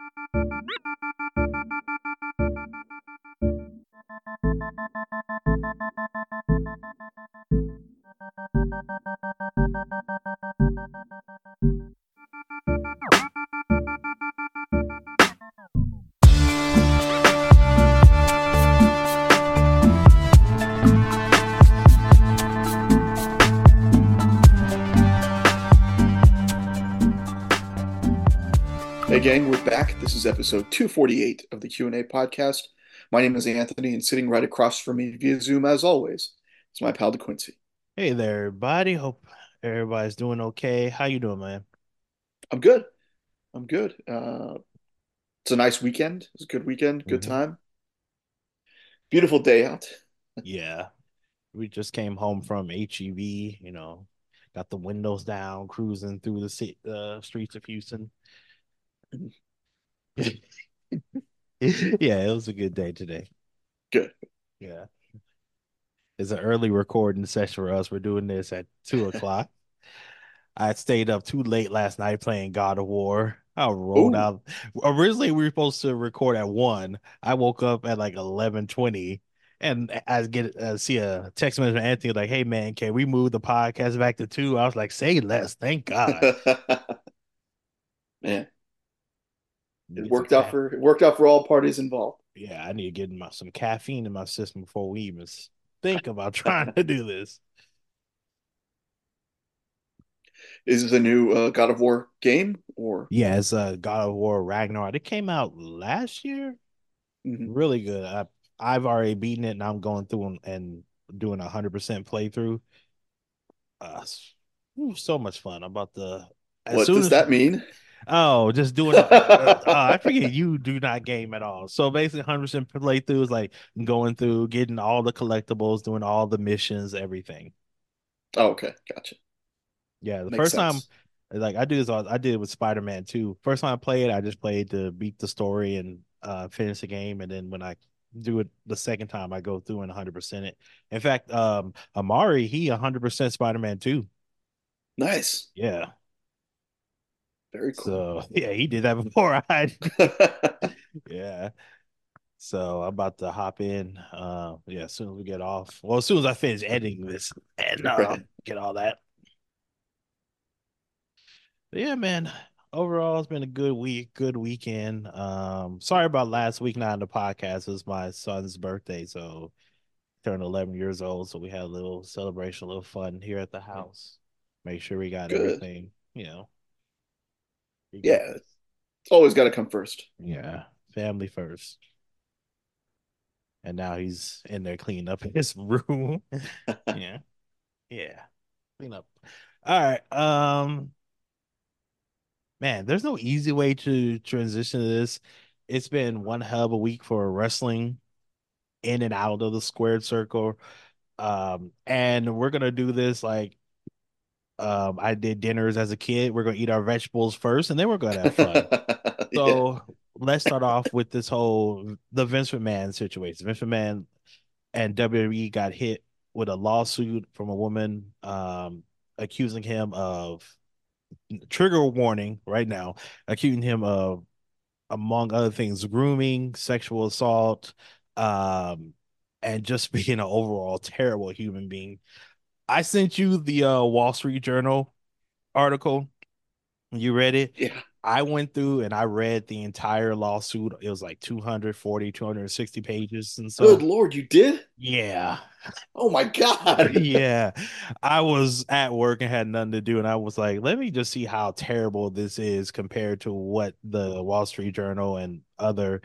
We're back. This is episode 248 of the Q&A podcast. My name is Anthony and sitting right across from me via Zoom as always is my pal DeQuiency. Hey there, everybody. Hope everybody's doing okay. How you doing, man? I'm good. I'm good. Uh, it's a nice weekend. It's a good weekend, good Mhm. time. Beautiful day out. Yeah, we just came home from HEB, you know, got the windows down, cruising through the uh, streets of Houston. Yeah, it was a good day today. Good. Yeah. It's an early recording session for us. We're doing this at two o'clock. I stayed up too late last night playing God of War. I rolled Ooh. out. Originally, we were supposed to record at one. I woke up at like eleven twenty, and I get uh, see a text message from Anthony like, "Hey man, can we move the podcast back to two? I was like, "Say less, thank God." Man, it worked out for it worked out for all parties involved. Yeah, I need to get my, some caffeine in my system before we even think about trying to do this. Is this a new uh, God of War game or Yeah, it's uh, God of War Ragnarok. It came out last year. Mhm. really good. I I've already beaten it, and I'm going through and, and doing a hundred percent playthrough. Uh, ooh, so much fun. I'm about to. What soon does as that mean? Oh, just doing. Uh, uh, I forget you do not game at all. So basically, hundred percent playthrough is like going through, getting all the collectibles, doing all the missions, everything. Oh, okay, gotcha. Yeah, the Makes first time, like I do this, all I did it with Spider Man too. First time I played, I just played to beat the story and uh finish the game, and then when I do it the second time, I go through and 100 percent it. In fact, um, Amari he 100 percent Spider Man too. Nice. Yeah, Very cool. so yeah, he did that before I. yeah, so I'm about to hop in. Uh, yeah, as soon as we get off. Well, as soon as I finish editing this and uh, get all that. But yeah, man. Overall, it's been a good week, good weekend. Um, sorry about last week not on the podcast. It was my son's birthday, so turned 11 years old. So we had a little celebration, a little fun here at the house. Make sure we got Good. everything, you know. Yeah. It's always got to come first. Yeah, family first. And now he's in there cleaning up his room. yeah. Yeah. Clean up. All right. Um man, there's no easy way to transition to this. It's been one of a week for wrestling in and out of the squared circle. Um, and we're gonna do this like um I did dinners as a kid. We're gonna eat our vegetables first and then we're gonna have fun. Yeah. So let's start off with this whole the Vince McMahon situation. Vince McMahon and WWE got hit with a lawsuit from a woman um accusing him of trigger warning right now, accusing him of among other things grooming, sexual assault, um and just being an overall terrible human being. I sent you the uh Wall Street Journal article. You read it? Yeah. I went through and I read the entire lawsuit. It was like 240, 260 pages. And so, Good Lord, you did? yeah, Oh my God. yeah. I was at work and had nothing to do. And I was like, let me just see how terrible this is compared to what the Wall Street Journal and other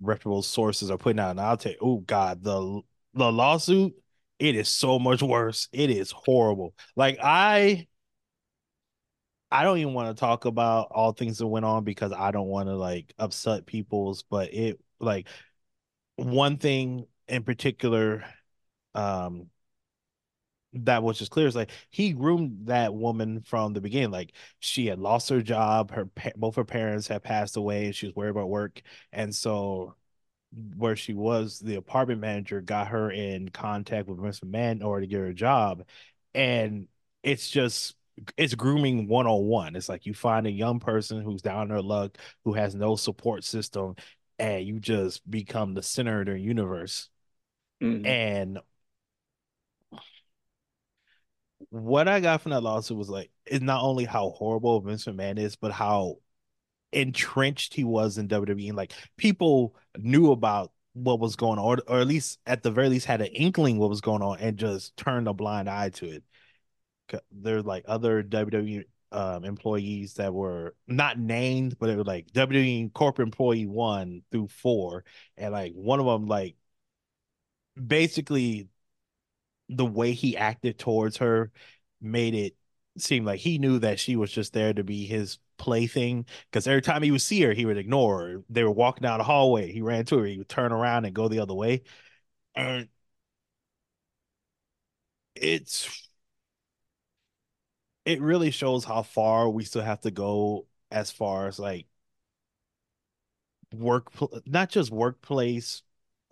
reputable sources are putting out. And I'll tell you, oh God, the the lawsuit, it is so much worse. It is horrible. Like I I don't even want to talk about all things that went on because I don't want to like upset people's, but it like one thing in particular um that was just clear is like he groomed that woman from the beginning like she had lost her job her both her parents had passed away and she was worried about work and so where she was the apartment manager got her in contact with Vince McMahon in order to get her a job and it's just it's grooming one on one. It's like you find a young person who's down in their luck, who has no support system, and you just become the center of their universe. Mhm. And what I got from that lawsuit was like, is not only how horrible Vince McMahon is, but how entrenched he was in WWE. And like people knew about what was going on, or, or at least at the very least had an inkling what was going on and just turned a blind eye to it. There's like other WWE um, employees that were not named, but it was like WWE corporate employee one through four, and like one of them like basically the way he acted towards her made it seem like he knew that she was just there to be his plaything. Because every time he would see her, he would ignore her. They were walking down the hallway. He ran to her. He would turn around and go the other way. And it's it really shows how far we still have to go as far as like work not just workplace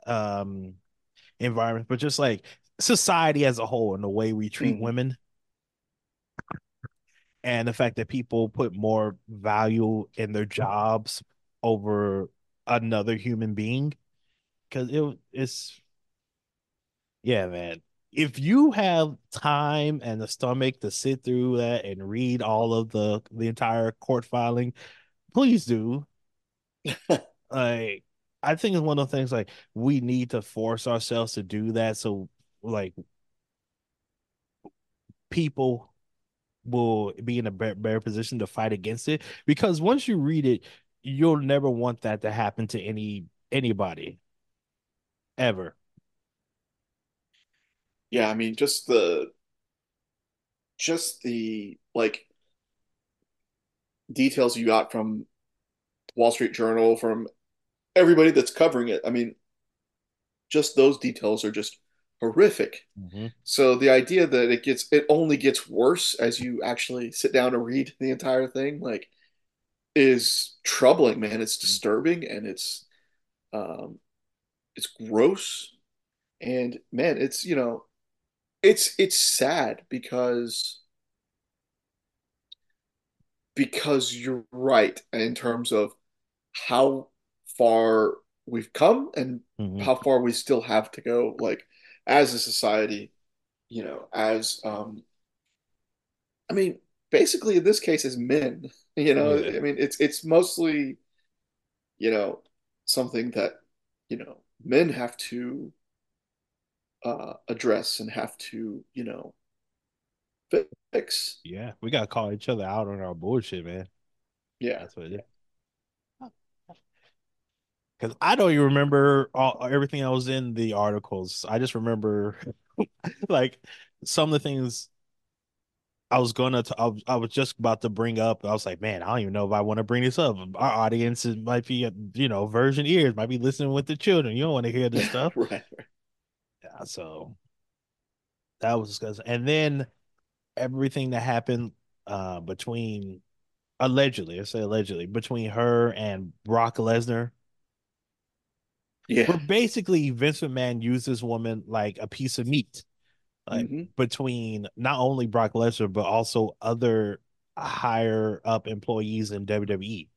um environment but just like society as a whole and the way we treat Mhm. women and the fact that people put more value in their jobs over another human being because it it's yeah man. If you have time and the stomach to sit through that and read all of the the entire court filing please do. Like i think it's one of the things like we need to force ourselves to do that so like people will be in a better, better position to fight against it. Because once you read it you'll never want that to happen to any anybody. Ever. Yeah, I mean, just the just the like details you got from Wall Street Journal, from everybody that's covering it. I mean, just those details are just horrific. Mhm. So the idea that it gets it only gets worse as you actually sit down and read the entire thing, like, is troubling, man. It's disturbing and it's um it's gross. And man, it's you know, it's it's sad because because you're right in terms of how far we've come and Mhm. how far we still have to go, like as a society, you know, as um I mean, basically in this case as men, you know, yeah I mean it's it's mostly, you know, something that, you know, men have to uh address and have to, you know, fix. yeah we gotta call each other out on our bullshit man Yeah. that's what it is because i don't even remember all, everything that was in the articles i just remember like some of the things I was gonna. T- I, was, I was just about to bring up. I was like, man, I don't even know if I want to bring this up. Our audience might be, you know, virgin ears, might be listening with the children. You don't want to hear this stuff. Right. Yeah, so that was disgusting. And then everything that happened uh between allegedly, I say allegedly, between her and Brock Lesnar, Yeah. where basically Vince McMahon used this woman like a piece of meat. like hmm between not only Brock Lesnar but also other higher up employees in WWE.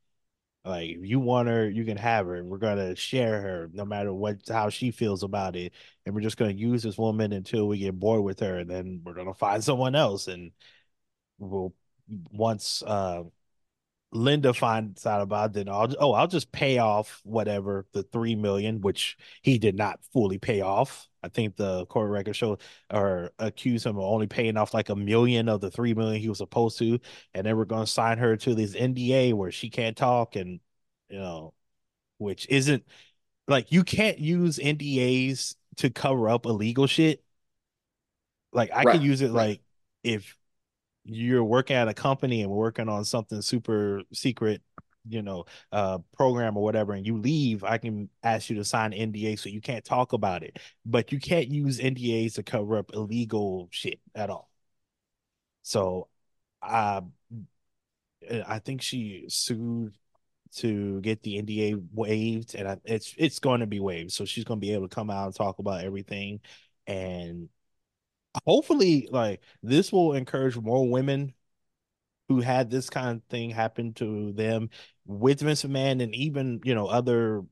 Like if you want her, you can have her. We're gonna share her no matter what how she feels about it. And we're just gonna use this woman until we get bored with her, and then we're gonna find someone else. And we'll once uh Linda finds out about it, then I'll oh I'll just pay off whatever the three million, which he did not fully pay off. I think the court record showed or accused him of only paying off like a million of the three million he was supposed to, and then we're going to sign her to this NDA where she can't talk, and you know, which isn't like you can't use NDAs to cover up illegal shit. Like I Right. use it Right. like if you're working at a company and we're working on something super secret, you know, uh program or whatever, and you leave, I can ask you to sign NDA so you can't talk about it. But you can't use NDAs to cover up illegal shit at all. So uh I think she sued to get the NDA waived, and I, it's it's going to be waived. So she's going to be able to come out and talk about everything, and hopefully, like this will encourage more women who had this kind of thing happen to them with Vince McMahon and even, you know, other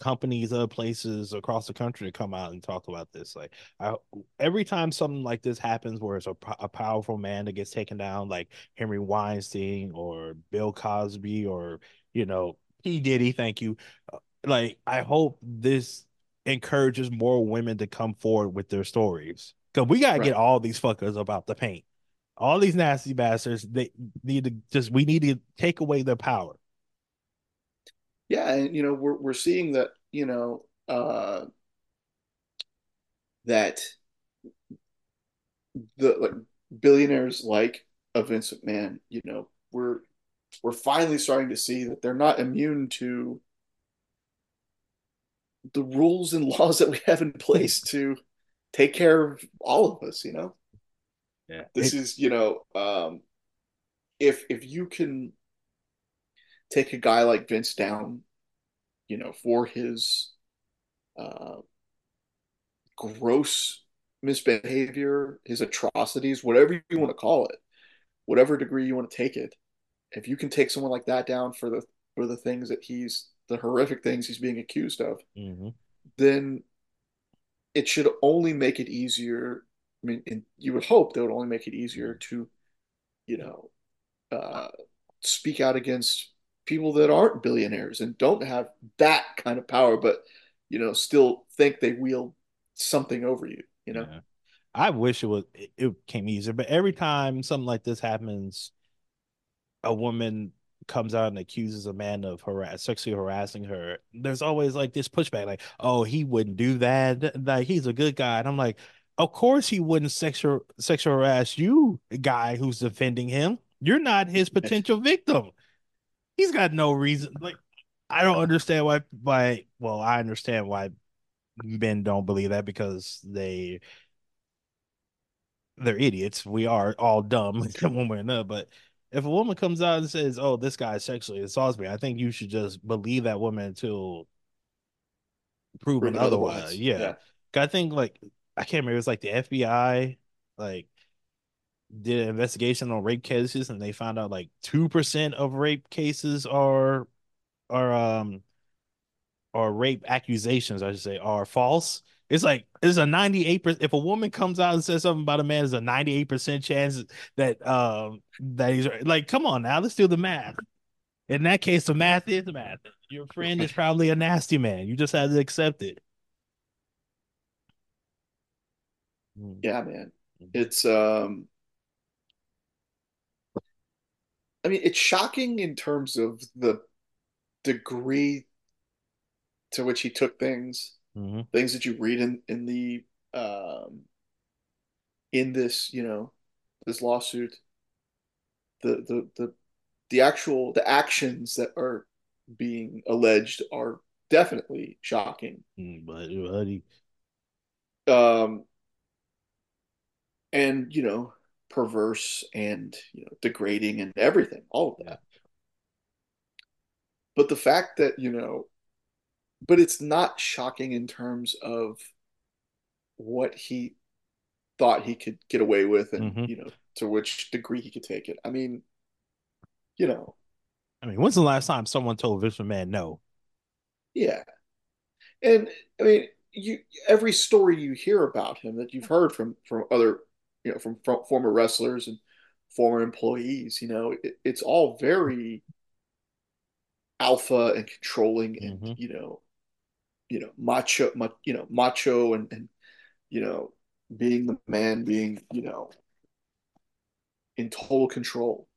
companies, other places across the country to come out and talk about this. Like I, every time something like this happens, where it's a, a powerful man that gets taken down, like Henry Weinstein or Bill Cosby or you know P Diddy, thank you. Uh, like I hope this encourages more women to come forward with their stories because we gotta right. get all these fuckers about the paint. All these nasty bastards, they need to just we need to take away their power yeah, and you know we're we're seeing that you know uh, that the like billionaires like a Vince McMahon, you know, we're we're finally starting to see that they're not immune to the rules and laws that we have in place to take care of all of us, you know. Yeah. This it, is, you know, um if if you can take a guy like Vince down, you know, for his uh, gross misbehavior, his atrocities, whatever you want to call it, whatever degree you want to take it. If you can take someone like that down for the for the things that he's the horrific things he's being accused of, mm-hmm. then it should only make it easier. I mean, you would hope that would only make it easier to, you know, uh, speak out against people that aren't billionaires and don't have that kind of power, but you know, still think they wield something over you. You know, yeah. I wish it was it came easier, but every time something like this happens, a woman comes out and accuses a man of harass sexually harassing her. There's always like this pushback, like, "Oh, he wouldn't do that. Like he's a good guy." And I'm like, "Of course he wouldn't sexual sexual harass you, guy who's defending him. You're not his potential victim." he's got no reason. Like, I don't understand why. Why? Well, I understand why men don't believe that because they they're idiots. We are all dumb one way or another. But if a woman comes out and says, "Oh, this guy sexually assaults me," I think you should just believe that woman until proven, otherwise. otherwise. Yeah. yeah. I think like I can't remember. It was like the FBI, like did an investigation on rape cases and they found out like 2% of rape cases are are um or rape accusations I should say are false. It's like it's a 98% if a woman comes out and says something about a man, there's a 98% chance that um that he's like come on now, let's do the math. In that case, the math is the math. Your friend is probably a nasty man. You just have to accept it. Yeah, man. It's um I mean, it's shocking in terms of the degree to which he took things, mm-hmm. things that you read in in the um, in this, you know, this lawsuit. The the the the actual the actions that are being alleged are definitely shocking. Mm, buddy. Um, and you know, perverse and you know degrading and everything, all of that. But the fact that you know, but it's not shocking in terms of what he thought he could get away with, and mm-hmm. you know to which degree he could take it. I mean, you know, I mean, when's the last time someone told Vince McMahon no? Yeah, and I mean, you every story you hear about him that you've heard from from other you know, from, from former wrestlers and former employees. You know, it, it's all very alpha and controlling, and mm-hmm. you know, you know, macho, ma, you know, macho, and, and you know, being the man, being you know, in total control.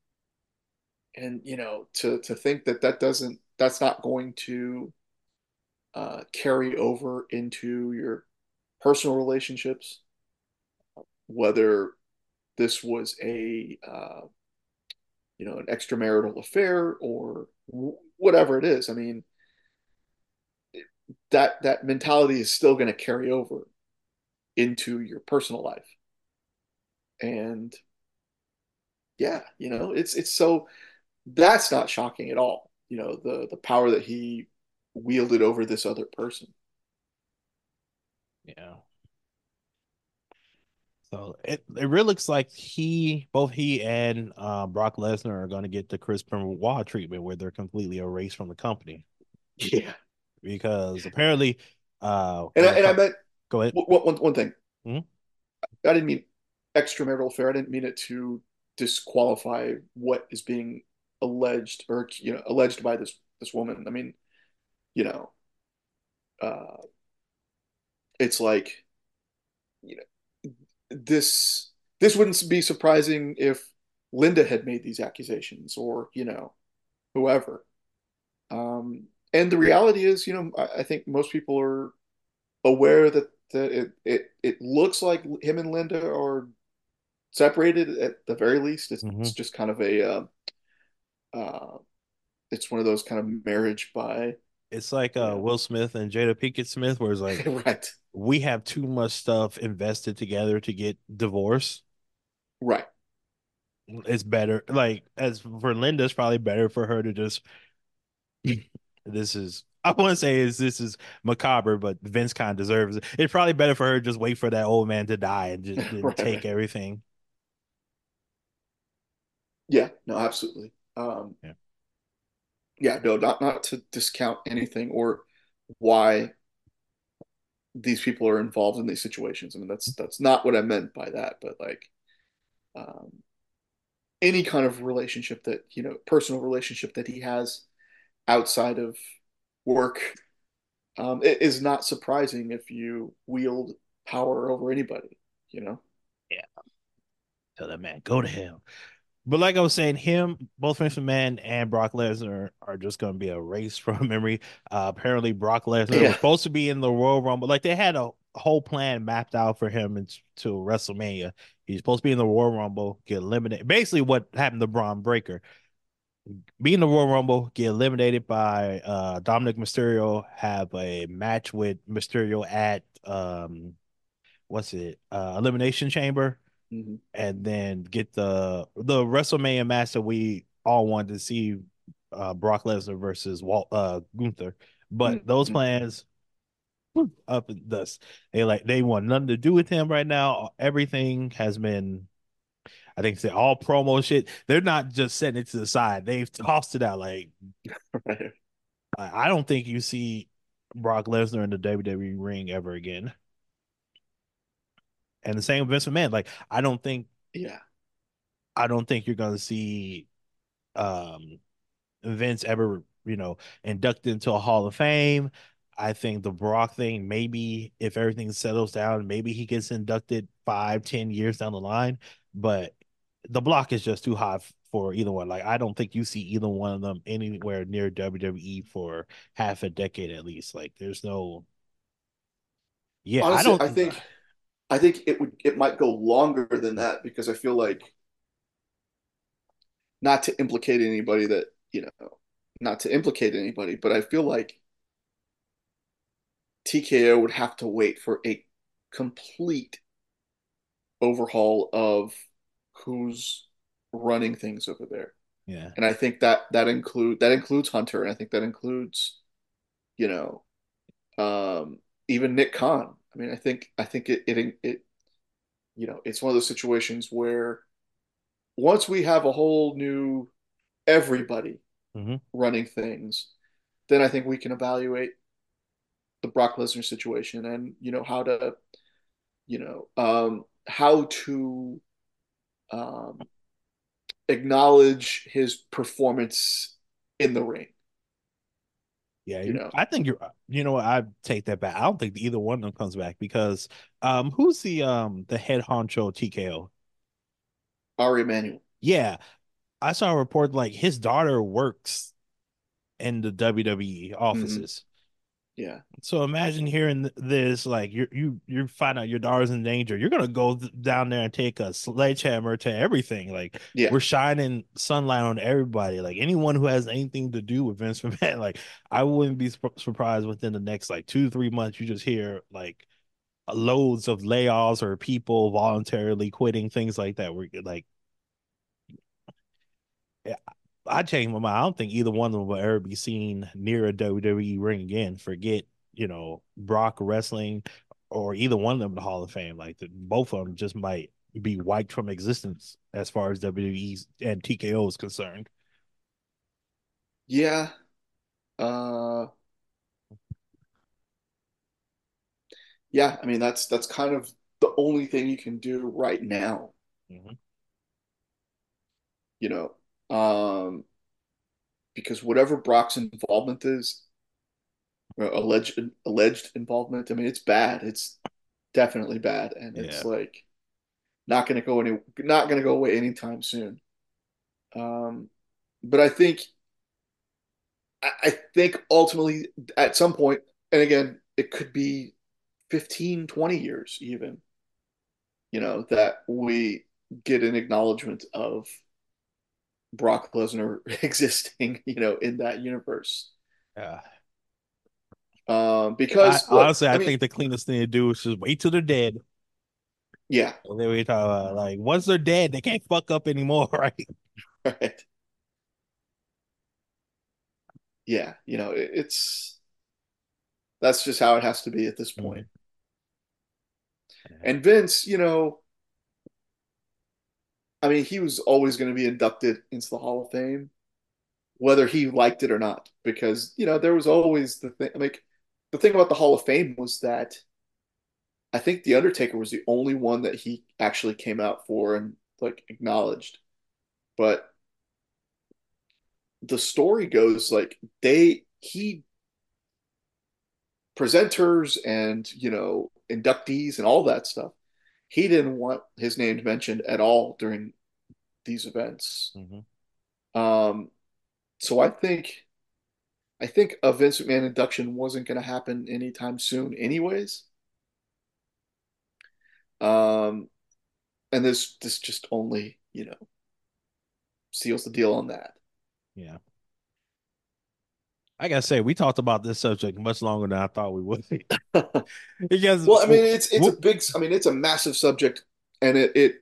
And you know, to to think that that doesn't, that's not going to uh, carry over into your personal relationships whether this was a uh, you know an extramarital affair or whatever it is. I mean, that that mentality is still going to carry over into your personal life, and yeah, you know, it's it's so that's not shocking at all. You know, the the power that he wielded over this other person. Yeah So it, it really looks like he, both he and uh, Brock Lesnar are going to get the Chris Benoit treatment where they're completely erased from the company. Yeah. Because apparently, uh, and I, and I meant go ahead. One, one thing. Mm-hmm. I didn't mean extramarital affair. I didn't mean it to disqualify what is being alleged or you know alleged by this this woman. I mean, you know, uh, it's like you know this this wouldn't be surprising if Linda had made these accusations or you know whoever. And the reality is, you know, I, I think most people are aware that that it, it it looks like him and Linda are separated at the very least. It's, mm-hmm. it's just kind of a uh, uh, it's one of those kind of marriage by. It's like uh, Will Smith and Jada Pinkett Smith, where it's like, right, we have too much stuff invested together to get divorced. Right. It's better, like as for Linda, it's probably better for her to just. This is I want to say is this is macabre, but Vince kind of deserves it. It's probably better for her just wait for that old man to die and just right. take everything. Yeah, no, absolutely. Um, yeah. yeah, no, not not to discount anything or why these people are involved in these situations. I mean, that's that's not what I meant by that, but like, um, any kind of relationship that you know, personal relationship that he has outside of work, um, it is not surprising if you wield power over anybody. You know. Yeah. Tell that man go to hell. But like I was saying, him, both Vince McMahon and Brock Lesnar are just going to be a race from memory. Uh, apparently, Brock Lesnar yeah. was supposed to be in the Royal Rumble. Like they had a whole plan mapped out for him into WrestleMania. He's supposed to be in the Royal Rumble, get eliminated. Basically, what happened to Bron Breakker. Be in the Royal Rumble, get eliminated by uh, Dominik Mysterio, have a match with Mysterio at um, what's it? Uh, Elimination Chamber mm-hmm. and then get the the WrestleMania match that we all wanted to see, uh, Brock Lesnar versus Walt uh, Gunther. But mm-hmm. those plans up in dust. They like they want nothing to do with him right now. Everything has been I think say all promo shit. They're not just setting it to the side. They've tossed it out like I don't think you see Brock Lesnar in the WWE ring ever again. And the same with Vince McMahon. Like, I don't think, yeah, I don't think you're gonna see um Vince ever, you know, inducted into a Hall of Fame. I think the Brock thing, maybe if everything settles down, maybe he gets inducted five, ten years down the line. But the block is just too high for either one. Like I don't think you see either one of them anywhere near WWE for half a decade at least. Like there's no. Yeah, Honestly, I don't. I think I think it would it might go longer than that because I feel like not to implicate anybody that you know not to implicate anybody, but I feel like TKO would have to wait for a complete overhaul of who's running things over there. Yeah. And I think that that include that includes Hunter and I think that includes you know um even Nick Khan I mean, I think I think it it it you know it's one of those situations where once we have a whole new everybody mm-hmm. running things, then I think we can evaluate the Brock Lesnar situation and you know how to you know um, how to um, acknowledge his performance in the ring. Yeah, you know, I think you're. You know, I take that back. I don't think either one of them comes back because, um, who's the um the head honcho TKO? Ari Emanuel. Yeah, I saw a report like his daughter works in the WWE offices. Yeah. So imagine hearing this, like you you you find out your daughter's in danger. You're gonna go down there and take a sledgehammer to everything. Like yeah. we're shining sunlight on everybody. Like anyone who has anything to do with Vince McMahon. Like I wouldn't be surprised within the next like two three months. You just hear like loads of layoffs or people voluntarily quitting things like that. We're like. Yeah, I changed my mind. I don't think either one of them will ever be seen near a WWE ring again. Forget, you know, Brock wrestling or either one of them in the Hall of Fame. Like the, both of them just might be wiped from existence as far as WWE and TKO is concerned. Yeah. Uh yeah, I mean that's that's kind of the only thing you can do right now, Mhm. you know. Um because whatever Brock's involvement is, alleged alleged involvement, I mean it's bad. It's definitely bad and it's Yeah. like not going to go any not going to go away anytime soon. Um but I think I, I think ultimately at some point, and again, it could be 15, 20 years even, you know, that we get an acknowledgement of Brock Lesnar existing, you know, in that universe. Yeah. Um, I because look, honestly, I I mean, think the cleanest thing to do is just wait till they're dead. yeah, And then we talk about like once they're dead, they can't fuck up anymore, right? right. Yeah, you know, it, it's that's just how it has to be at this point. Mhm. And Vince, you know, I mean, he was always going to be inducted into the Hall of Fame, whether he liked it or not, because, you know, there was always the thing. Like, the thing about the Hall of Fame was that I think The Undertaker was the only one that he actually came out for and, like, acknowledged. But the story goes, like, they, he, presenters and, you know, inductees and all that stuff, he didn't want his name mentioned at all during these events. Mhm. Um, so I think I think a Vince McMahon induction wasn't going to happen anytime soon, anyways. Um, and this this just only you know seals the deal on that. Yeah. I gotta say, we talked about this subject much longer than I thought we would. because well, I mean, it's it's a big, I mean, it's a massive subject, and it it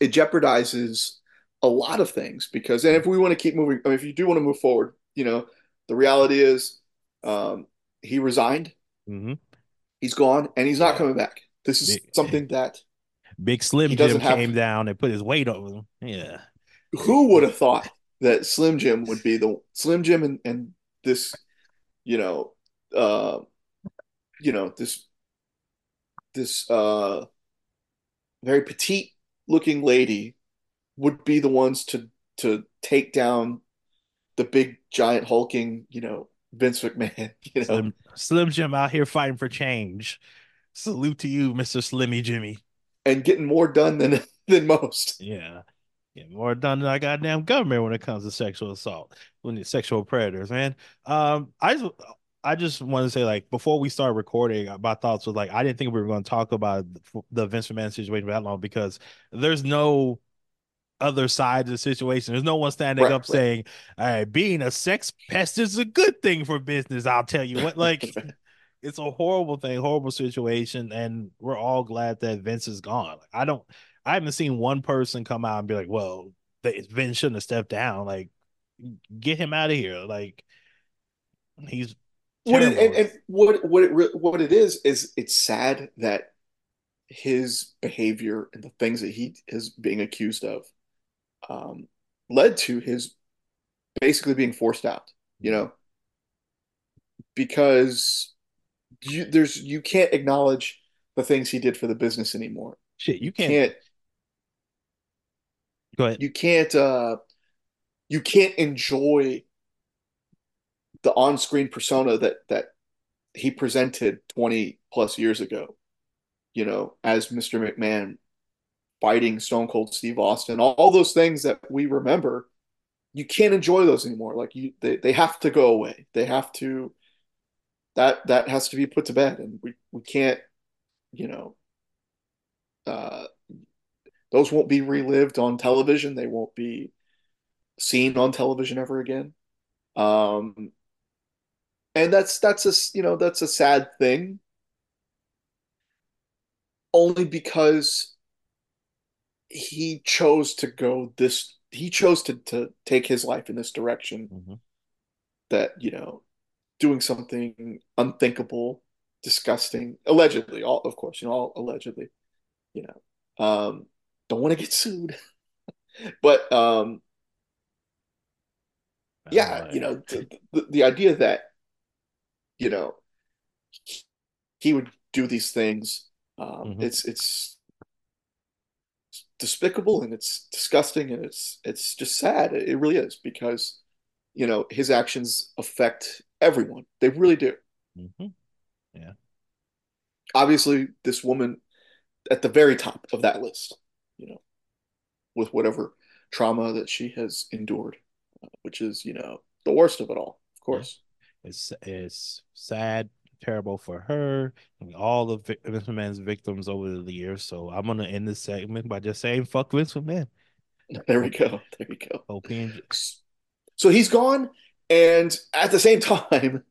it jeopardizes a lot of things because, and if we want to keep moving, I mean, if you do want to move forward, you know, the reality is, um, he resigned, Mhm. he's gone, and he's not coming back. This is Big, something that Big Slim Jim have came down and put his weight on him. Yeah. who would have thought that Slim Jim would be the Slim Jim and, and this, you know, uh, you know, this this uh very petite looking lady would be the ones to to take down the big giant hulking, you know, Vince McMahon, you know, Slim Slim Jim out here fighting for change. Salute to you, Mr. Slimmy Jimmy. and getting more done than than most. Yeah. Yeah, more done than our goddamn government when it comes to sexual assault, when it's sexual predators, man. Um, I just I just want to say, like, before we start recording, my thoughts was like, I didn't think we were going to talk about the Vince McMahon situation for that long because there's no other side of the situation. There's no one standing Right, up right. saying, "Hey, being a sex pest is a good thing for business." I'll tell you what, like, it's a horrible thing, horrible situation, and we're all glad that Vince is gone. Like, I don't, I haven't seen one person come out and be like, "Well, they, Vince shouldn't have stepped down." Like, get him out of here. Like, he's What it and, and what what it re- what it is is it's sad that his behavior and the things that he is being accused of um, led to his basically being forced out. You know, because you, there's you can't acknowledge the things he did for the business anymore. Shit, You you can't can't go ahead. you can't uh, you can't enjoy the on-screen persona that that he presented 20 plus years ago. You know, as Mr. McMahon fighting Stone Cold Steve Austin, all, all those things that we remember, you can't enjoy those anymore. Like you, they, they have to go away. They have to that that has to be put to bed, and we we can't, you know, uh, those won't be relived on television. They won't be seen on television ever again. Um, and that's that's a you know that's a sad thing, only because he chose to go this. He chose to to take his life in this direction. Mhm. That you know, doing something unthinkable disgusting. Allegedly, all of course, you know, all allegedly, you know. Um, don't want to get sued, but um, yeah, Uh, you know, the, the, idea that you know he would do these things, um, mhm, it's it's despicable and it's disgusting and it's it's just sad. It, really is because you know his actions affect everyone. They really do. mhm, yeah. Obviously, this woman at the very top of that list, you know, with whatever trauma that she has endured, uh, which is, you know, the worst of it all, of course. It's it's sad, terrible for her and all the Vic- Vince McMahon's victims over the years. So I'm gonna end this segment by just saying fuck Vince McMahon. There we go. There we go. hope So he's gone, and at the same time,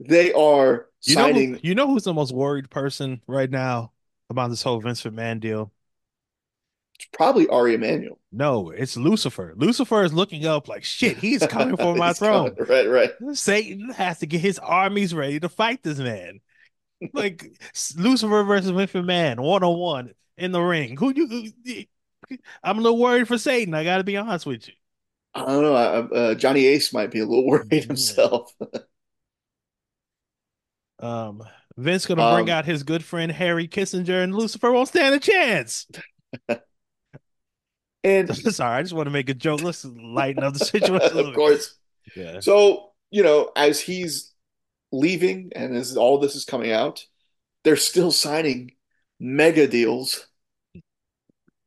they are You know who you know who's the most worried person right now about this whole Vince McMahon deal? Probably Ari Emanuel. No, it's Lucifer. Lucifer is looking up like shit, he's coming for my He's coming. throne. Right, right. Satan has to get his armies ready to fight this man. Like Lucifer versus Vince Man, one on one in the ring. Who you? I'm a little worried for Satan. I got to be honest with you. I don't know. Uh, Johnny Ace might be a little worried himself. Um, Vince gonna bring Um, out his good friend Harry Kissinger, and Lucifer won't stand a chance. And Sorry, I just want to make a joke. Let's lighten up the situation a little of course, Yeah. so you know, as he's leaving and as all this is coming out, they're still signing mega deals.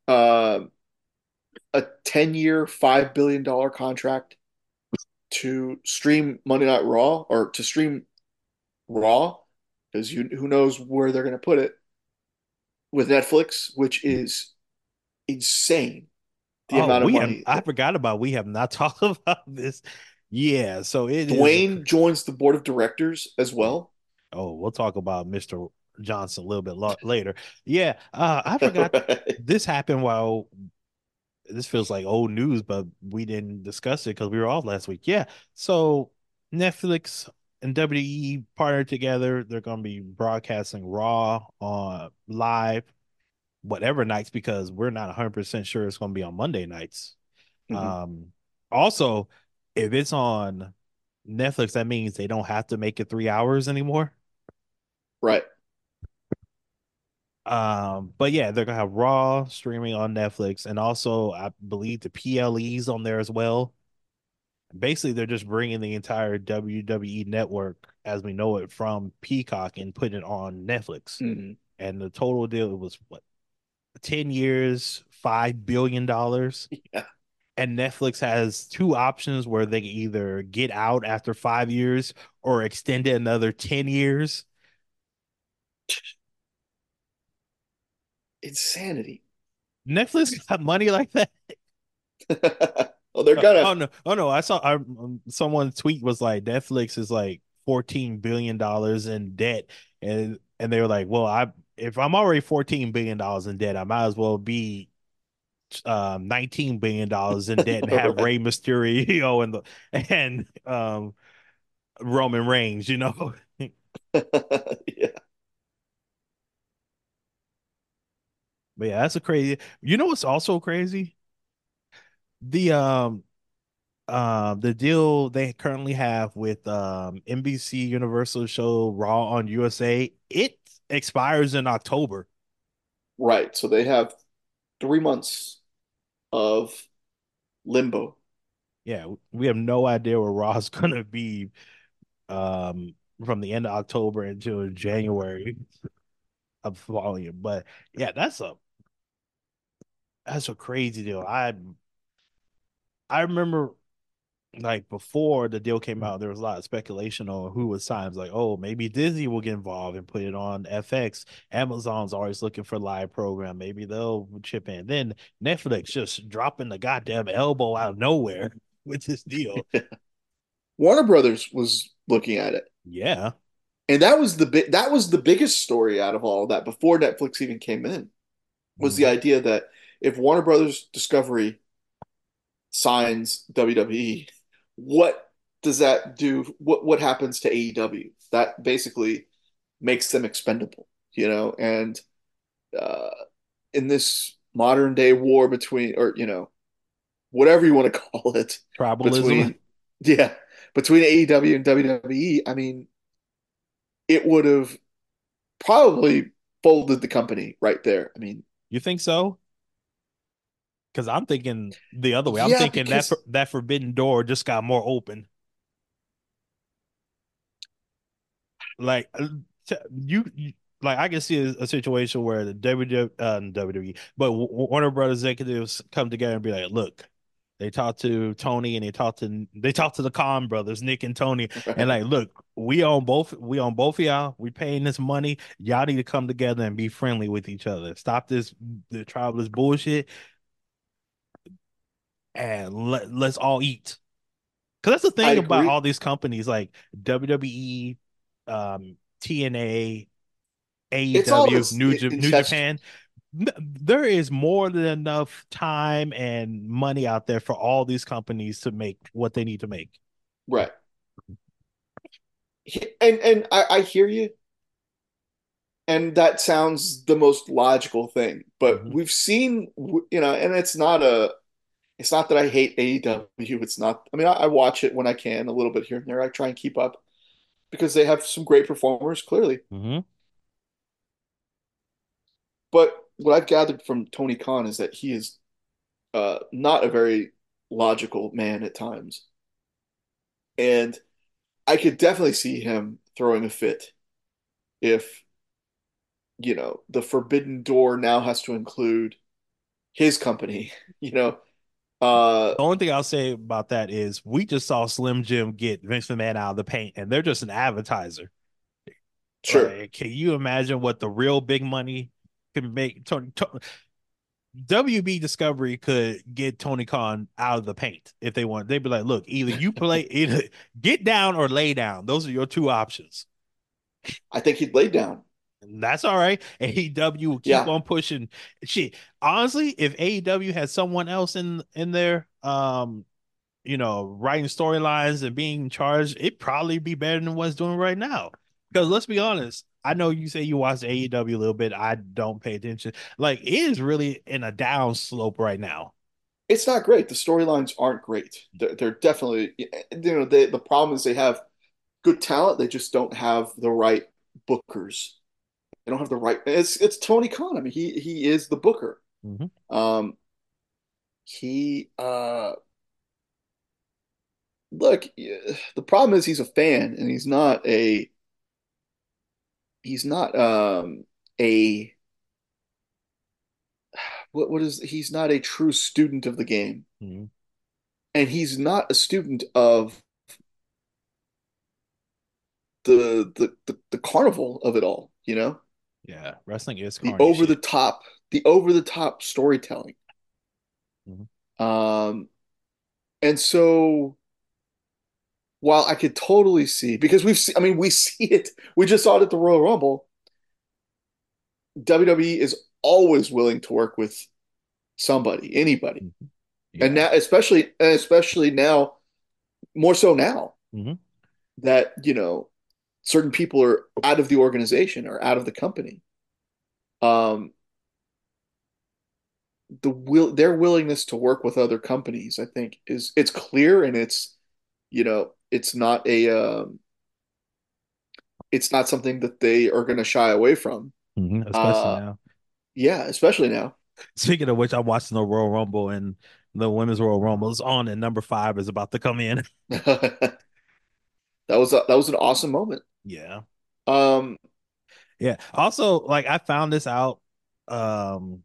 Uh, a 10 year, $5 billion contract to stream Monday Night Raw or to stream Raw, because you who knows where they're going to put it with Netflix, which is insane. The Oh, amount of we have. money I forgot about. We have not talked about this. Yeah. So it is. Dwayne joins the board of directors as well. Oh, we'll talk about Mr. Johnson a little bit lo- later. Yeah. Uh, I forgot Right. this happened while this feels like old news, but we didn't discuss it because we were off last week. Yeah. So Netflix and WWE partnered together. They're going to be broadcasting Raw on live, whatever nights, because we're not 100% sure it's going to be on Monday nights. Mhm. Um, also, if it's on Netflix, that means they don't have to make it three hours anymore. Right. Um, but yeah, they're gonna have Raw streaming on Netflix, and also I believe the PLEs on there as well. Basically, they're just bringing the entire WWE network as we know it from Peacock and putting it on Netflix. Mhm. And the total deal was what, 10 years, $5 billion. Yeah. And Netflix has two options where they can either get out after five years or extend it another 10 years. Insanity. Netflix got money like that. well, they're Oh gonna. Oh no, oh no! I saw I, um, someone's tweet was like Netflix is like fourteen billion dollars in debt, and and they were like, well, I if I'm already fourteen billion dollars in debt, I might as well be um nineteen billion dollars in debt and have Right. Rey Mysterio and the and um Roman Reigns, you know. yeah. But yeah, that's a crazy. You know what's also crazy? The um um the deal they currently have with um NBC Universal show Raw on USA, it expires in October. Right. So they have three months of limbo. Yeah, we have no idea where Raw's gonna be um from the end of October until January of volume. But yeah, that's a that's a crazy deal. I I remember like before the deal came out, there was a lot of speculation on who was sign. It was like, oh, maybe Disney will get involved and put it on FX. Amazon's always looking for live program. Maybe they'll chip in. Then Netflix just dropping the goddamn elbow out of nowhere with this deal. Warner Brothers was looking at it. Yeah. And that was the big that was the biggest story out of all of that before Netflix even came in. Was the Mhm. idea that if Warner Brothers Discovery signs WWE, what does that do? What what happens to AEW? That basically makes them expendable, you know, and uh, in this modern day war between, or you know, whatever you want to call it, Tribalism. between yeah, between AEW and WWE, I mean, it would have probably folded the company right there. I mean, You think so? Because I'm thinking the other way. I'm yeah, thinking that because that forbidden door just got more open. Like uh, you, you like I can see a, a situation where the WWE, uh, WWE, but Warner Brothers executives come together and be like, "Look, they talked to Tony and they talked to they talked to the Khan brothers, Nick and Tony, and like, look, we own both, we own both of y'all. We paying this money. Y'all need to come together and be friendly with each other. Stop this the tribalist bullshit, and let let's all eat." Because that's the I thing about agree. all these companies like WWE, um, TNA, AEW, this New New Japan. There is more than enough time and money out there for all these companies to make what they need to make. right? And and I, I hear you, and that sounds the most logical thing. But Mhm, we've seen, you know, and it's not a, it's not that I hate AEW. It's not. I mean, I, I watch it when I can, a little bit here and there. I try and keep up because they have some great performers, clearly. mhm. But what I've gathered from Tony Khan is that he is uh, not a very logical man at times, and I could definitely see him throwing a fit if you know the Forbidden Door now has to include his company. You know, uh, The only thing I'll say about that is we just saw Slim Jim get Vince McMahon out of the paint, and they're just an advertiser. sure. Like, can you imagine what the real big money can make? Tony, to, WB Discovery could get Tony Khan out of the paint if they want. They'd be like, look, either you play, either get down or lay down. Those are your two options. I think he'd lay down. That's all right. AEW will keep Yeah, on pushing. Shit, honestly, if AEW had someone else in in there, um, you know, writing storylines and being charged, it'd probably be better than what's doing right now. Because let's be honest, I know you say you watch AEW a little bit. I don't pay attention. Like it is really in a down slope right now. it's not great. The storylines aren't great. They're, they're definitely, you know, they, the problem is they have good talent. They just don't have the right bookers. They don't have the right. It's it's Tony Khan. I mean, he he is the booker. Mhm. Um, he uh, look. The problem is he's a fan, and he's not a he's not um a what what is he's not a true student of the game, Mhm. and he's not a student of the the the, the carnival of it all. You know, Yeah, wrestling is the over the top, the over the top storytelling. Mhm. Um, and so while I could totally see because we've seen, I mean, we see it. We just saw it at the Royal Rumble. WWE is always willing to work with somebody, anybody, Mhm. and now, especially, and especially now, more so now Mhm. that you know certain people are out of the organization or out of the company. Um, the will their willingness to work with other companies, I think, is it's clear and it's you know it's not a um, it's not something that they are going to shy away from. Mhm. Especially Uh, now. yeah, especially now. Speaking of which, I'm watching the Royal Rumble and the Women's Royal Rumble is on, and number five is about to come in. that was a, that was an awesome moment. Yeah. Um, Yeah. Also, like I found this out um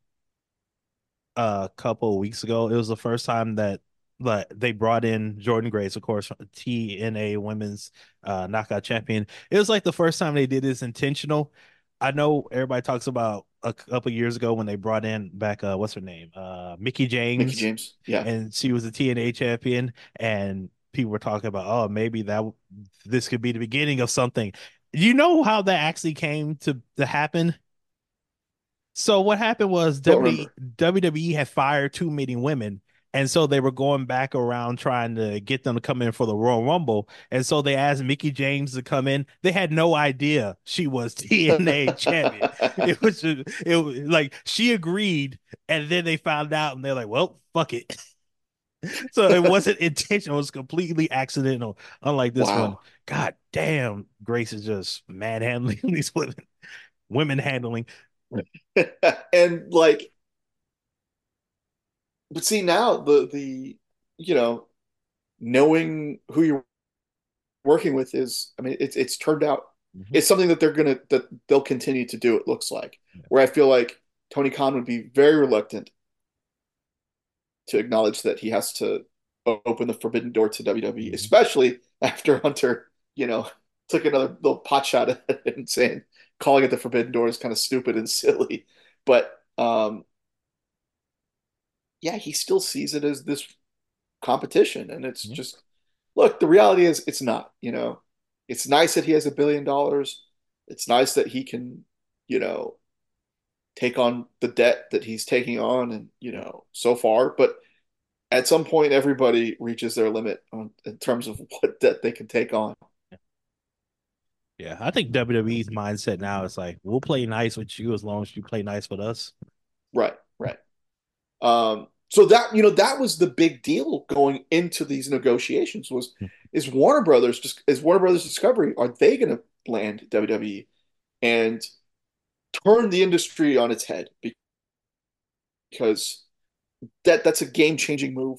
a couple of weeks ago. It was the first time that like they brought in Jordynne Grace, of course, TNA Women's uh Knockout Champion. It was like the first time they did this intentional. I know everybody talks about a couple years ago when they brought in back uh what's her name? Uh Mickie James. Mickie James James, yeah, and she was a TNA champion and people were talking about oh maybe that this could be the beginning of something. You know how that actually came to to happen? So what happened was WWE. WWE had fired too many women, And so they were going back around trying to get them to come in for the Royal Rumble. And so they asked Mickie James to come in. They had no idea she was TNA champion. It was just, it was like she agreed, and then they found out, and they're like, "Well, fuck it." so it wasn't intentional; it was completely accidental. Unlike this wow. one, God damn, Grace is just manhandling these women, women handling, and like but see now the the you know knowing who you're working with is I mean it's it's turned out mm-hmm. it's something that they're gonna that they'll continue to do. It looks like yeah. where I feel like Tony Khan would be very reluctant to acknowledge that he has to open the forbidden door to WWE, mm-hmm. especially after Hunter, you know, took another little pot shot at it and saying calling it the forbidden door is kind of stupid and silly. But um, yeah, he still sees it as this competition. And it's mm-hmm. just, look, the reality is it's not, you know, it's nice that he has a billion dollars. It's nice that he can, you know, take on the debt that he's taking on and, you know, so far. But at some point, everybody reaches their limit on, in terms of what debt they can take on. Yeah, I think WWE's mindset now is like, we'll play nice with you as long as you play nice with us. Right, right. Um, so that you know that was the big deal going into these negotiations was hmm. is Warner Brothers just is Warner Brothers Discovery are they going to land WWE and turn the industry on its head because that that's a game changing move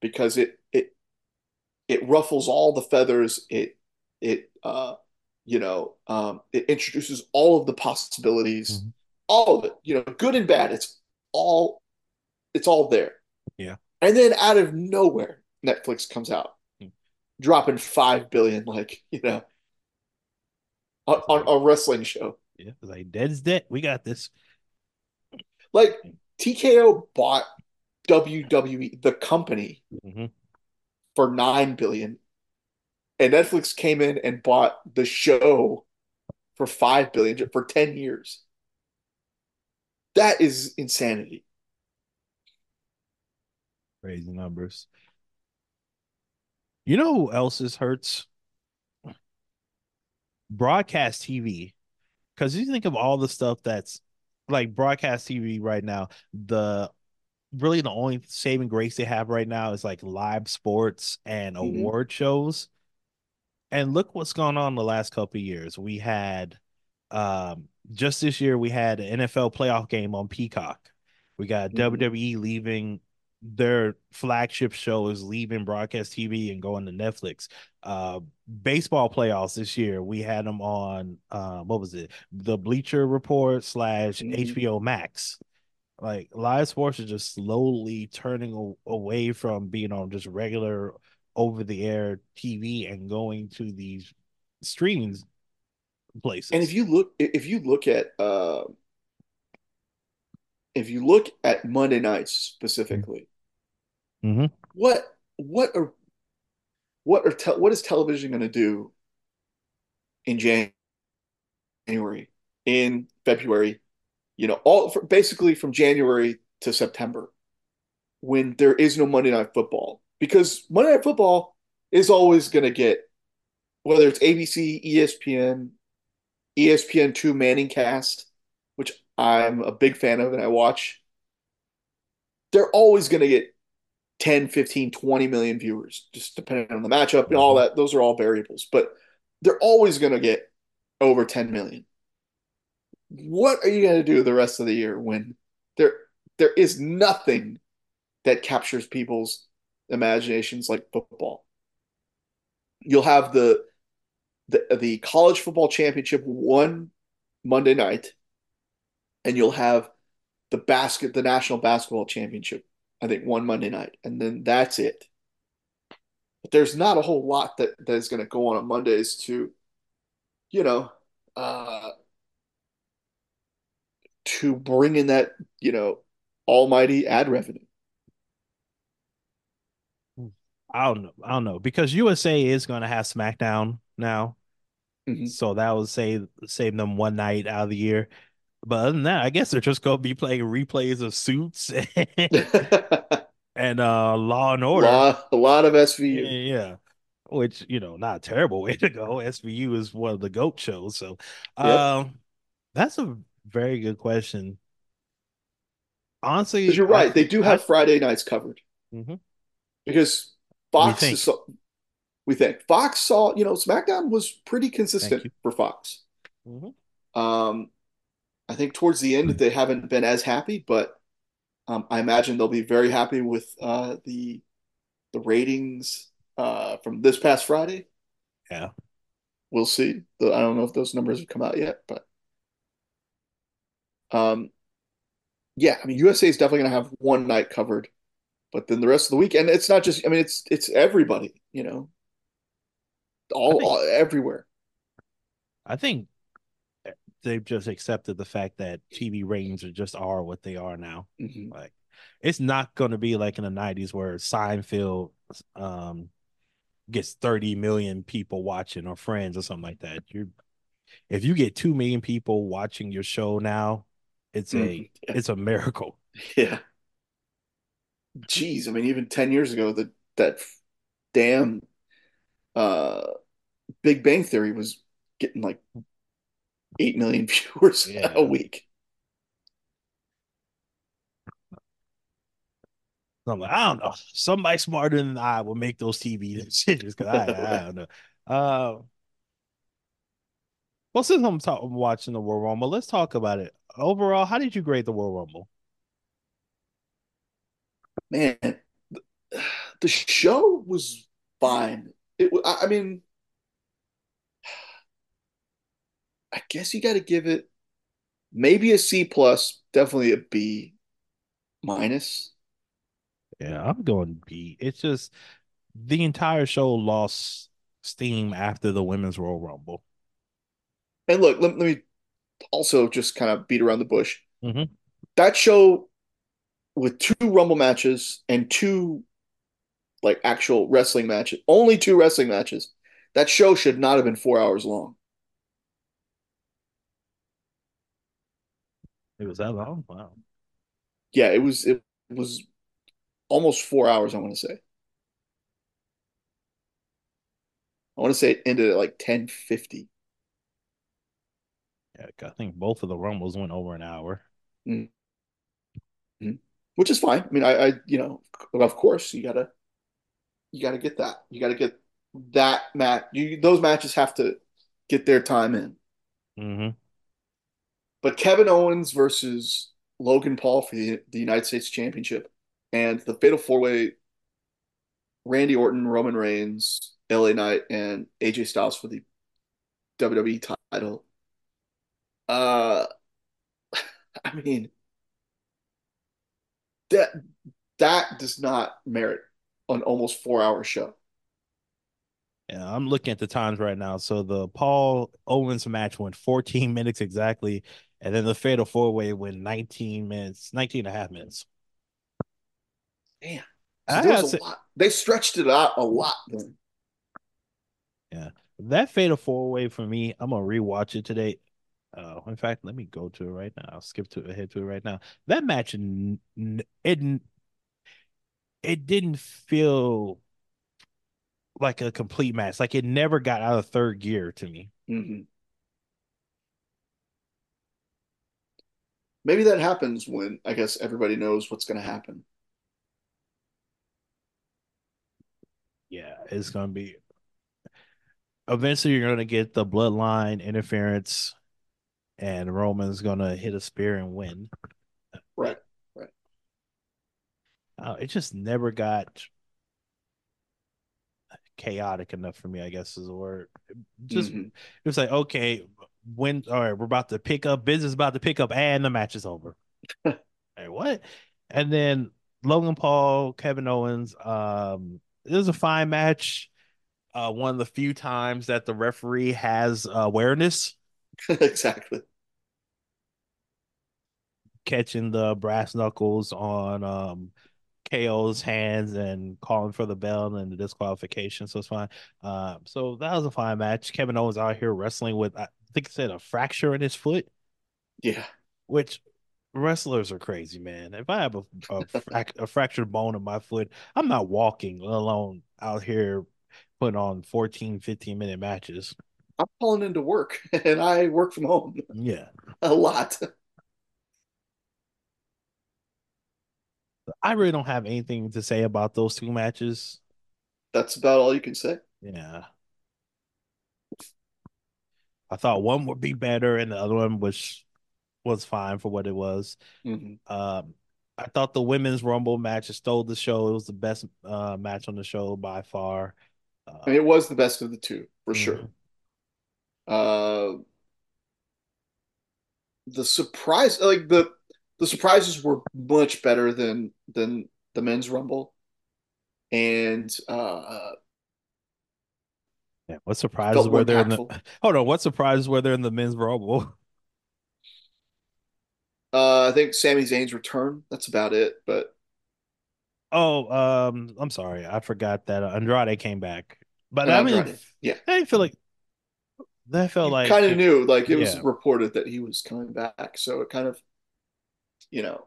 because it it it ruffles all the feathers it it uh you know um it introduces all of the possibilities mm-hmm. all of it you know good and bad it's all it's all there. Yeah. And then out of nowhere, Netflix comes out, mm. dropping five billion, like you know, on, on a wrestling show. Yeah, like dead's dead. We got this. Like TKO bought WWE, the company, mm-hmm. for nine billion, and Netflix came in and bought the show for five billion for ten years. That is insanity. Crazy numbers. You know who else's hurts? Broadcast TV. Because you think of all the stuff that's like broadcast TV right now, the really the only saving grace they have right now is like live sports and mm-hmm. award shows. And look what's going on the last couple years. We had um just this year we had an NFL playoff game on Peacock. We got mm-hmm. WWE leaving their flagship show is leaving broadcast TV and going to Netflix. Uh, baseball playoffs this year, we had them on uh, what was it? The Bleacher Report slash mm-hmm. HBO Max. Like live sports are just slowly turning away from being on just regular over the air TV and going to these streaming places. And if you look, if you look at, uh, if you look at Monday nights specifically, mm-hmm. what what are what are te- what is television going to do in January, in February, you know, all for, basically from January to September, when there is no Monday Night Football, because Monday Night Football is always going to get whether it's ABC, ESPN, ESPN two Manning Cast, I'm a big fan of and I watch, they're always going to get 10, 15, 20 million viewers, just depending on the matchup and all mm-hmm. that. Those are all variables, but they're always going to get over 10 million. What are you going to do the rest of the year when there there is nothing that captures people's imaginations like football? You'll have the the, the college football championship one Monday night and you'll have the basket the national basketball championship I think one Monday night and then that's it. But there's not a whole lot that, that is going to go on on Mondays to, you know, uh, to bring in that, you know, almighty ad revenue. I don't know. I don't know because USA is going to have SmackDown now, mm-hmm. so that will save save them one night out of the year. But other than that, I guess they're just gonna be playing replays of suits and, and uh Law and Order. lot, a lot of SVU. yeah. Which, you know, not a terrible way to go. SVU is one of the GOAT shows. So Yep. um that's a very good question. Honestly, you're I right, they do I have Friday nights covered mhm. because we Fox is think. so, we think Fox saw, you know, SmackDown was pretty consistent for Fox. Mhm. Um, I think towards the end they haven't been as happy, but um, I imagine they'll be very happy with uh, the the ratings uh, from this past Friday. Yeah. We'll see. I don't know if those numbers have come out yet, but um, yeah, I mean USA is definitely going to have one night covered, but then the rest of the week, and it's not just. I mean, it's it's everybody, you know, all, think all everywhere. I think they've just accepted the fact that TV ratings are just are what they are now. Mhm. Like it's not going to be like in the 90s where Seinfeld um gets 30 million people watching or friends or something like that. You're if you get 2 million people watching your show now, it's a Mhm. Yeah. it's a miracle. Yeah. Jeez, I mean, even 10 years ago, that that damn uh Big Bang Theory was getting like 8 million viewers a Yeah. week. I'm like, I don't know. Somebody smarter than I will make those TV decisions because I, I don't know. Uh well, since I'm talk- watching the Royal Rumble, let's talk about it. Overall, how did you grade the Royal Rumble? Man, the show was fine. It, I I mean, I guess you got to give it maybe a C plus, definitely a B minus. Yeah, I'm going B. It's just the entire show lost steam after the Women's Royal Rumble. And look, let, let me also just kind of beat around the bush. Mhm. That show with two Rumble matches and two like actual wrestling matches, only two wrestling matches. That show should not have been four hours long. It was that long? Wow. Yeah, it was it was almost four hours, I want to say. I want to say it ended at like 10:50. Yeah, I think both of the Rumbles went over an hour. Mhm. Which is fine. I mean, I, I you know, of course you gotta you gotta get that. You gotta get that match. You those matches have to get their time in. hmm But Kevin Owens versus Logan Paul for the, the United States Championship and the Fatal Four Way Randy Orton, Roman Reigns, LA Knight, and AJ Styles for the WWE title. Uh, I mean that that does not merit an almost four hour show. Yeah, I'm looking at the times right now. So the Paul Owens match went 14 minutes exactly, and then the Fatal Four Way went 19 minutes, 19 and a half minutes. Damn. I So there gotta was a say, lot. They stretched it out a lot then. yeah, that Fatal Four Way for me, I'm gonna rewatch it today. Uh, in fact, let me go to it right now. I'll skip to ahead to it right now. That match, it it didn't feel like a complete match. Like it never got out of third gear to me. Mhm. Maybe that happens when I guess everybody knows what's going to happen. Yeah, it's gonna be. Eventually, you're gonna get the bloodline interference, and Roman's gonna hit a spear and win. Right. Right. Uh, it just never got chaotic enough for me. I guess is the word. Just Mhm. it was like okay, when all right, we're about to pick up. Business about to pick up, and the match is over. like what? And then Logan Paul, Kevin Owens. Um, it was a fine match. Uh, one of the few times that the referee has awareness, exactly. catching the brass knuckles on um KO's hands and calling for the bell and the disqualification. So it's fine. Um, so that was a fine match. Kevin Owens out here wrestling with I think said a fracture in his foot, Yeah. which wrestlers are crazy, man. If I have a a, frac- a fractured bone in my foot, I'm not walking, let alone out here putting on 14, 15 minute matches. I'm calling into work and I work from home Yeah. a lot. I really don't have anything to say about those two matches. That's about all you can say. Yeah. I thought one would be better and the other one was was fine for what it was. hmm Um I thought the women's rumble match stole the show. It was the best uh, match on the show by far. Uh, it was the best of the two for sure. mhm. Uh, the surprise, like the the surprises were much better than than the men's rumble, and uh, Yeah, what surprises were there in the hold on, what surprises were there in the men's rumble? Uh, I think Sami Zayn's return. That's about it. But Oh, um, I'm sorry, I forgot that Andrade came back. But and I mean, Andrade, yeah, I feel like that felt you like kind of knew. Like it was yeah. reported that he was coming back, so it kind of, you know,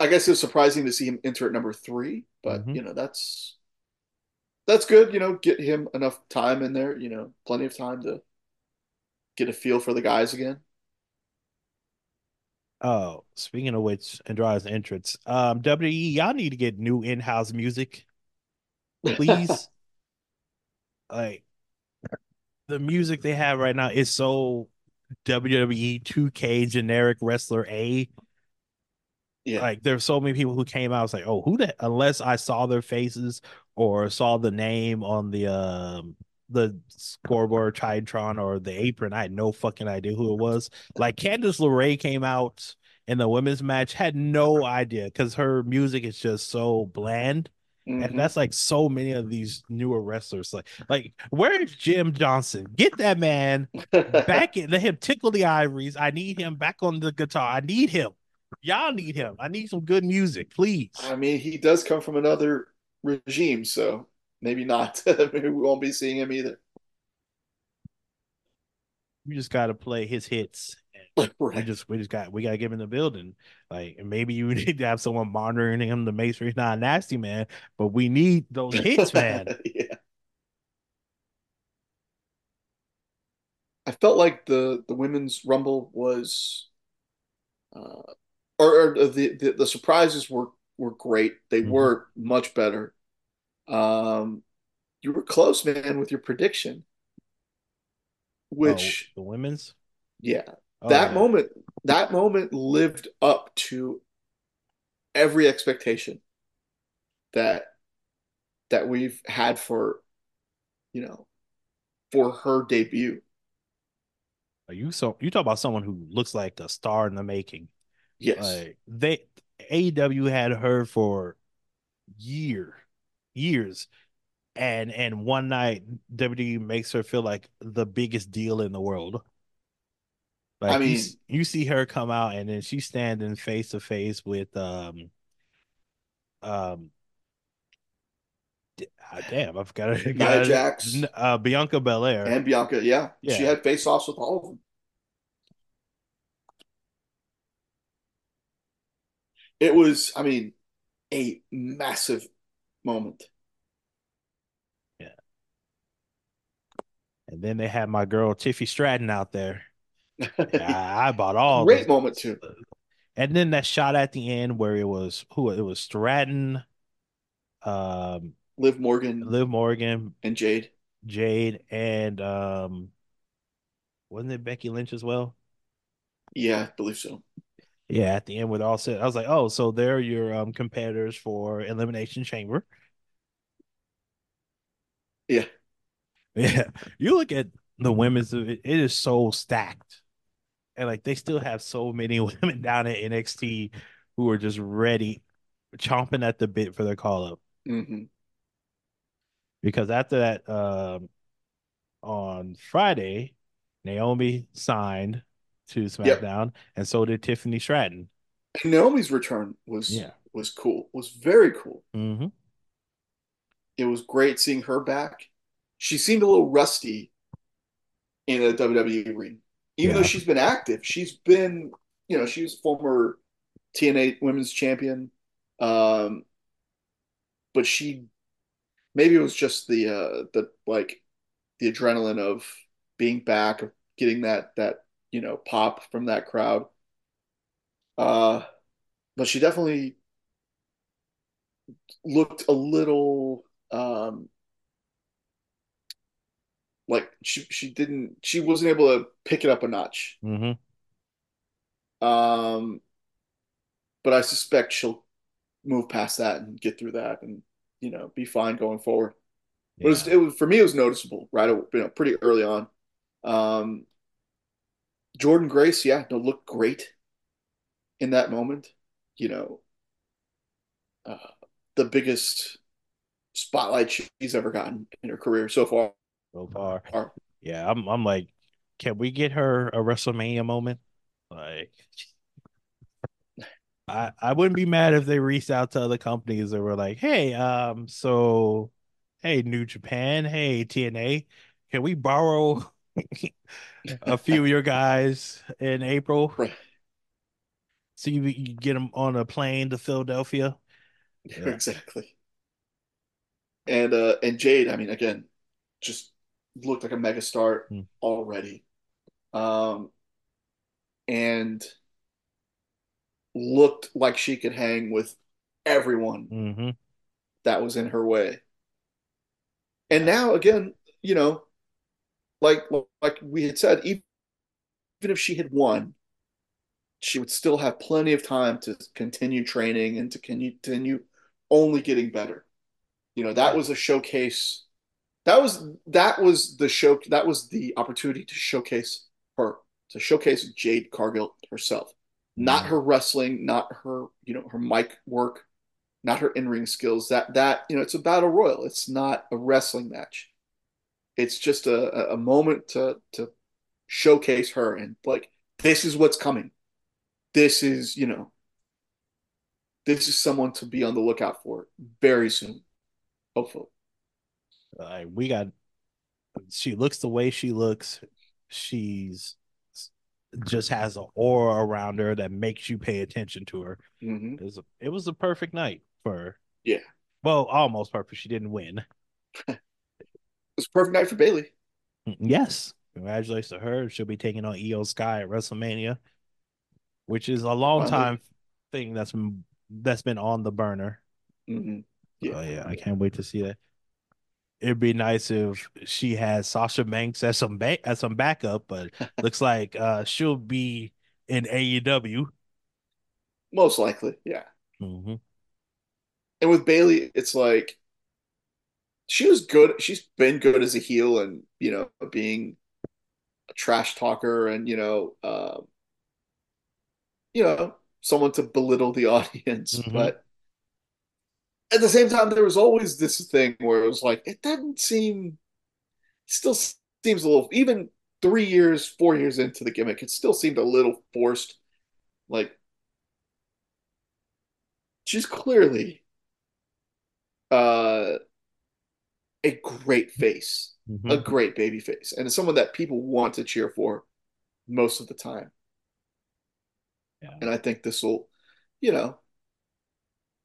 I guess it was surprising to see him enter at number three. But hmm you know, that's that's good. You know, get him enough time in there. You know, plenty of time to get a feel for the guys again. Oh, speaking of which, Andrade's entrance. Um, WWE, y'all need to get new in-house music, please. Like the music they have right now is so WWE 2K generic wrestler A. Yeah. Like there's so many people who came out I was like, oh, who the unless I saw their faces or saw the name on the um the scoreboard Titantron or the apron, I had no fucking idea who it was. Like Candice LeRae came out in the women's match, had no idea because her music is just so bland. And hmm that's like so many of these newer wrestlers. Like, like where's Jim Johnston? Get that man back in. Let him tickle the ivories. I need him back on the guitar. I need him. Y'all need him. I need some good music, please. I mean, he does come from another regime, so maybe not. maybe we won't be seeing him either. We just got to play his hits. We just, we just got, we got to give him the building. Like, maybe you need to have someone monitoring him to make sure he's not a nasty man. But we need those hits, man. Yeah. I felt like the the women's rumble was uh or, or the, the the surprises were were great. They Mhm. were much better. Um you were close, man, with your prediction, Oh, which the women's. yeah, Oh that yeah. moment that moment lived up to every expectation that that we've had for, you know, for her debut. Are you so you talk about someone who looks like a star in the making. Yes. Like they AEW had her for year, years, and and one night WWE makes her feel like the biggest deal in the world. I Like you mean, s- you see her come out and then she's standing face to face with um um ah, damn I forgot her Nia got Jax uh Bianca Belair. and Bianca, yeah, she had face-offs with all of them. It was, I mean, a massive moment. Yeah. And then they had my girl Tiffy Stratton out there. I, I bought all Great moment too. and then that shot at the end where it was who it was Stratton, um, Liv Morgan Liv Morgan, and Jade. Jade, and um, wasn't it Becky Lynch as well? Yeah, I believe so. Yeah, at the end with all said, I was like, oh, so they're your um competitors for Elimination Chamber. Yeah. Yeah, you look at the women's, it is so stacked, and like they still have so many women down at NXT who are just ready, chomping at the bit for their call up. hmm Because after that, um, on Friday, Naomi signed to Yep. SmackDown, and so did Tiffany Stratton. Naomi's return was Yeah. was cool. Was very cool. hmm It was great seeing her back. She seemed a little rusty in a WWE ring. Even though she's been active, she's been, you know, she was former TNA Women's Champion, um, but she maybe it was just the uh, the like the adrenaline of being back, of getting that that you know pop from that crowd. Uh, but she definitely looked a little um, like she she didn't she wasn't able to pick it up a notch. Mm-hmm. Um, but I suspect she'll move past that and get through that and you know be fine going forward. But it was, it was for me it was noticeable right you know pretty early on. Um, Jordynne Grace, yeah, no, looked great in that moment. You know, uh, the biggest spotlight she's ever gotten in her career so far. So far. Yeah, I'm I'm like, can we get her a WrestleMania moment? Like I I wouldn't be mad if they reached out to other companies that were like, hey, um, so hey, New Japan, hey, TNA, can we borrow a few of your guys in April Right. so you, you get them on a plane to Philadelphia? Yeah. exactly. And uh and Jade, I mean, again, just looked like a megastar Hmm. already. Um and looked like she could hang with everyone Mm-hmm. that was in her way. And now again, you know, like like we had said, even if she had won, she would still have plenty of time to continue training and to continue only getting better. You know, that was a showcase. That was that was the show. That was the opportunity to showcase her, to showcase Jade Cargill herself, not mm-hmm. her wrestling, not her you know her mic work, not her in ring skills. That that you know it's a battle royal. It's not a wrestling match. It's just a a moment to to showcase her and like this is what's coming. This is you know this is someone to be on the lookout for very soon, hopefully. Like we got she looks the way she looks. She's just has an aura around her that makes you pay attention to her. hmm It was a, it was a perfect night for her. Yeah. Well, almost perfect. She didn't win. It was a perfect night for Bayley. Yes. Congratulations to her. She'll be taking on IYO SKY at WrestleMania, which is a long time thing that's been that's been on the burner. hmm Yeah. Oh yeah, I can't wait to see that. It'd be nice if she has Sasha Banks as some ba- as some backup, but looks like uh she'll be in AEW. Most likely, yeah. Mhm. And with Bayley, it's like she was good. She's been good as a heel and, you know, being a trash talker and, you know, um, you know, someone to belittle the audience. Mhm. But at the same time, there was always this thing where it was like, it doesn't seem, still seems a little, even three years, four years into the gimmick, it still seemed a little forced. Like, she's clearly uh, a great face, a Mhm. great baby face, and someone that people want to cheer for most of the time. Yeah. And I think this will, you know,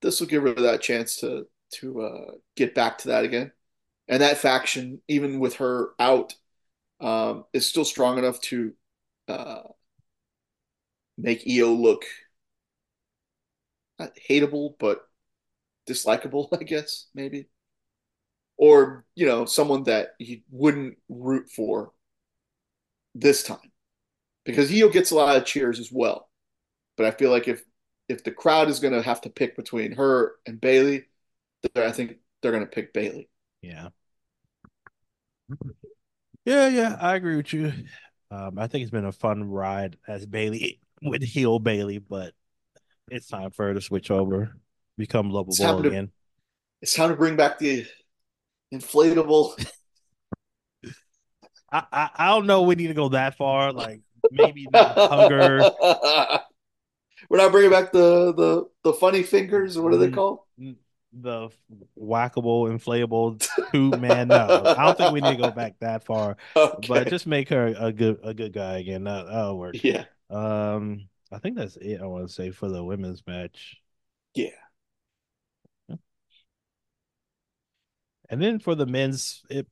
this will give her that chance to to uh, get back to that again. And that faction, even with her out, um, is still strong enough to uh, make IYO look not hateable, but dislikable, I guess, maybe. Or, you know, someone that you wouldn't root for this time. Because IYO gets a lot of cheers as well. But I feel like if if the crowd is going to have to pick between her and Bayley, I think they're going to pick Bayley. Yeah. Yeah, yeah, I agree with you. Um, I think it's been a fun ride as Bayley with heel Bayley, but it's time for her to switch over, become lovable time to- again. It's time to bring back the inflatable. I, I I don't know. We need to go that far. Like maybe not hugger. We're not bringing back the the the funny fingers. What are they Mm. called? the whackable inflatable tube man. No, I don't think we need to go back that far. Okay. But just make her a good a good guy again. That, that'll work. yeah, Um, I think that's it. I want to say for the women's match, Yeah. And then for the men's, it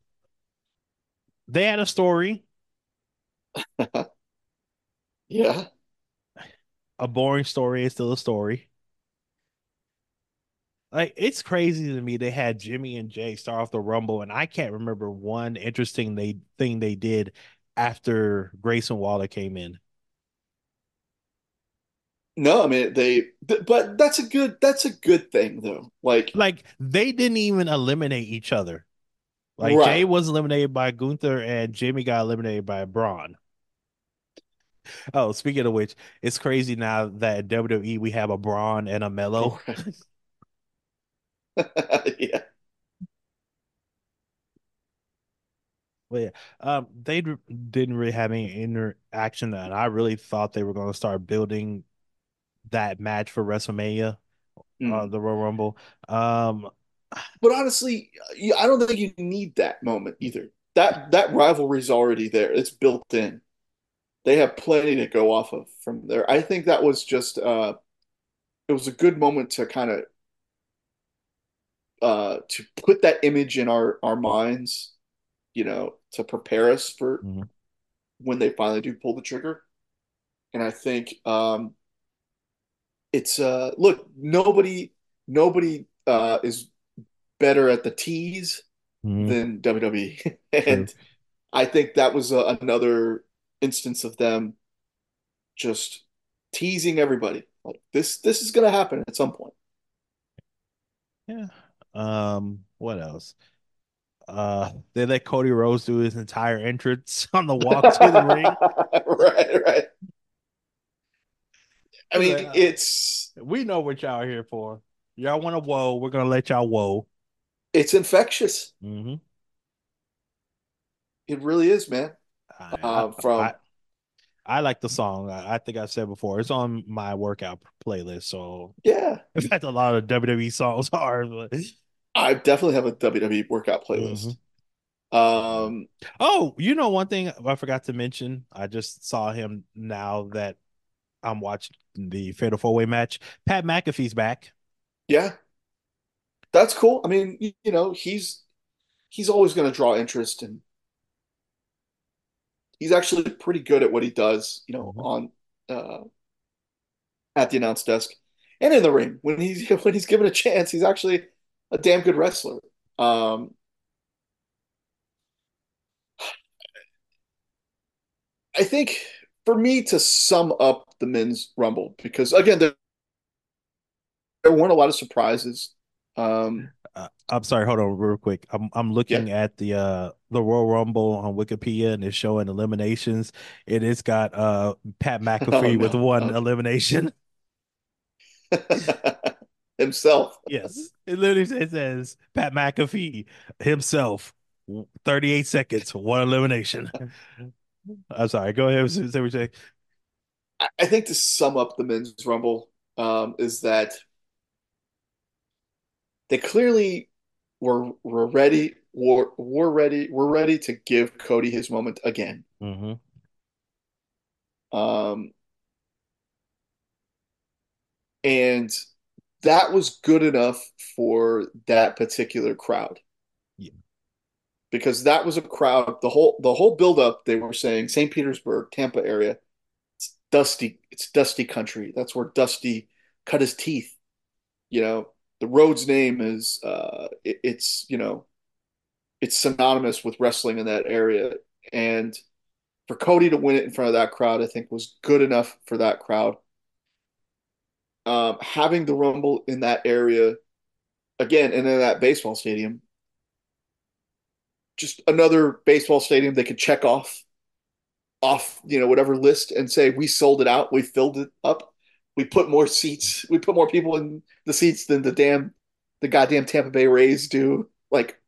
they had a story, Yeah. a boring story is still a story. Like it's crazy to me they had Jimmy and Jey start off the Rumble, and I can't remember one interesting they thing they did after Grayson Waller came in. No, I mean they th- but that's a good that's a good thing though. Like Like they didn't even eliminate each other. Like Jey was eliminated by Gunther and Jimmy got eliminated by Bron. Oh, speaking of which, it's crazy now that WWE we have a Bron and a Melo. Yeah. But yeah, um, they d- didn't really have any interaction, and I really thought they were going to start building that match for WrestleMania, uh, Mm. the Royal Rumble. Um, But honestly, I don't think you need that moment either. That that rivalry's already there. It's built in. They have plenty to go off of from there. I think that was just uh it was a good moment to kind of uh to put that image in our our minds, you know, to prepare us for mhm, when they finally do pull the trigger. And I think um it's uh look, nobody nobody uh is better at the tease mhm, than WWE. true. And I think that was a, another instance of them just teasing everybody. Like this this is gonna happen at some point. Yeah. Um, what else? Uh, they let Cody Rhodes do his entire entrance on the walk to the ring. Right, right. I mean, like, it's we know what y'all are here for. Y'all want to whoa, we're gonna let y'all whoa. it's infectious. hmm It really is, man. I, Uh, I I from I like the song. I, I think I said before it's on my workout playlist. So yeah, in fact, a lot of WWE songs are. But... I definitely have a WWE workout playlist. Mhm. Um, Oh, you know one thing I forgot to mention. I just saw him now that I'm watching the Fatal Four Way match. Pat McAfee's back. yeah, that's cool. I mean, you, know, he's he's always going to draw interest, and he's actually pretty good at what he does. You know, Mhm. on uh, at the announce desk and in the ring when he's when he's given a chance, he's actually a damn good wrestler. Um, I think for me to sum up the men's rumble because again there, there weren't a lot of surprises. Um, Uh, I'm sorry, hold on real quick. I'm I'm yeah, looking at the uh the Royal Rumble on Wikipedia and it's showing eliminations. It has got uh Pat oh McAfee with no, one okay. elimination. himself. Yes. It literally it says Pat McAfee himself, 38 seconds, one elimination. I'm sorry. Go ahead. Say what you. I, think to sum up the men's rumble um, is that they clearly were were ready were were ready were ready to give Cody his moment again. hmm Um, and that was good enough for that particular crowd. Because that was a crowd the whole the whole build up they were saying St. Petersburg, Tampa area, it's dusty, it's dusty country. That's where Dusty cut his teeth. You know, the Rhodes name is uh it, it's, you know, it's synonymous with wrestling in that area and for Cody to win it in front of that crowd, I think was good enough for that crowd. Um, having the Rumble in that area again, and in that baseball stadium, just another baseball stadium they could check off off, you know, whatever list and say we sold it out, we filled it up, we put more seats, we put more people in the seats than the damn the goddamn Tampa Bay Rays do, like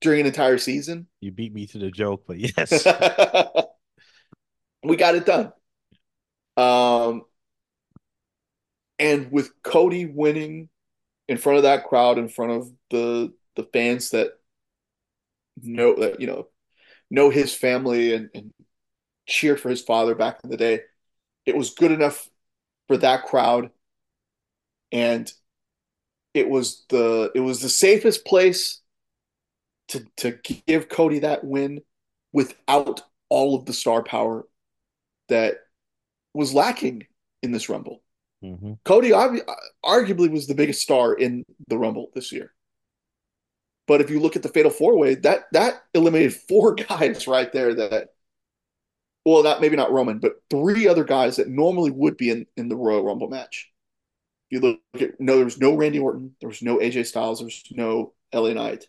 during an entire season. You beat me to the joke, but yes. we got it done. Um, and with Cody winning in front of that crowd, in front of the the fans that know that you know know his family and, and cheered for his father back in the day, it was good enough for that crowd, and it was the it was the safest place to to give Cody that win without all of the star power that was lacking in this Rumble. Mm-hmm. Cody arguably was the biggest star in the Rumble this year. But if you look at the Fatal Four Way, that that eliminated four guys right there. That well, not maybe not Roman, but three other guys that normally would be in in the Royal Rumble match. If you look at no, there was no Randy Orton, there was no AJ Styles, there was no LA Knight.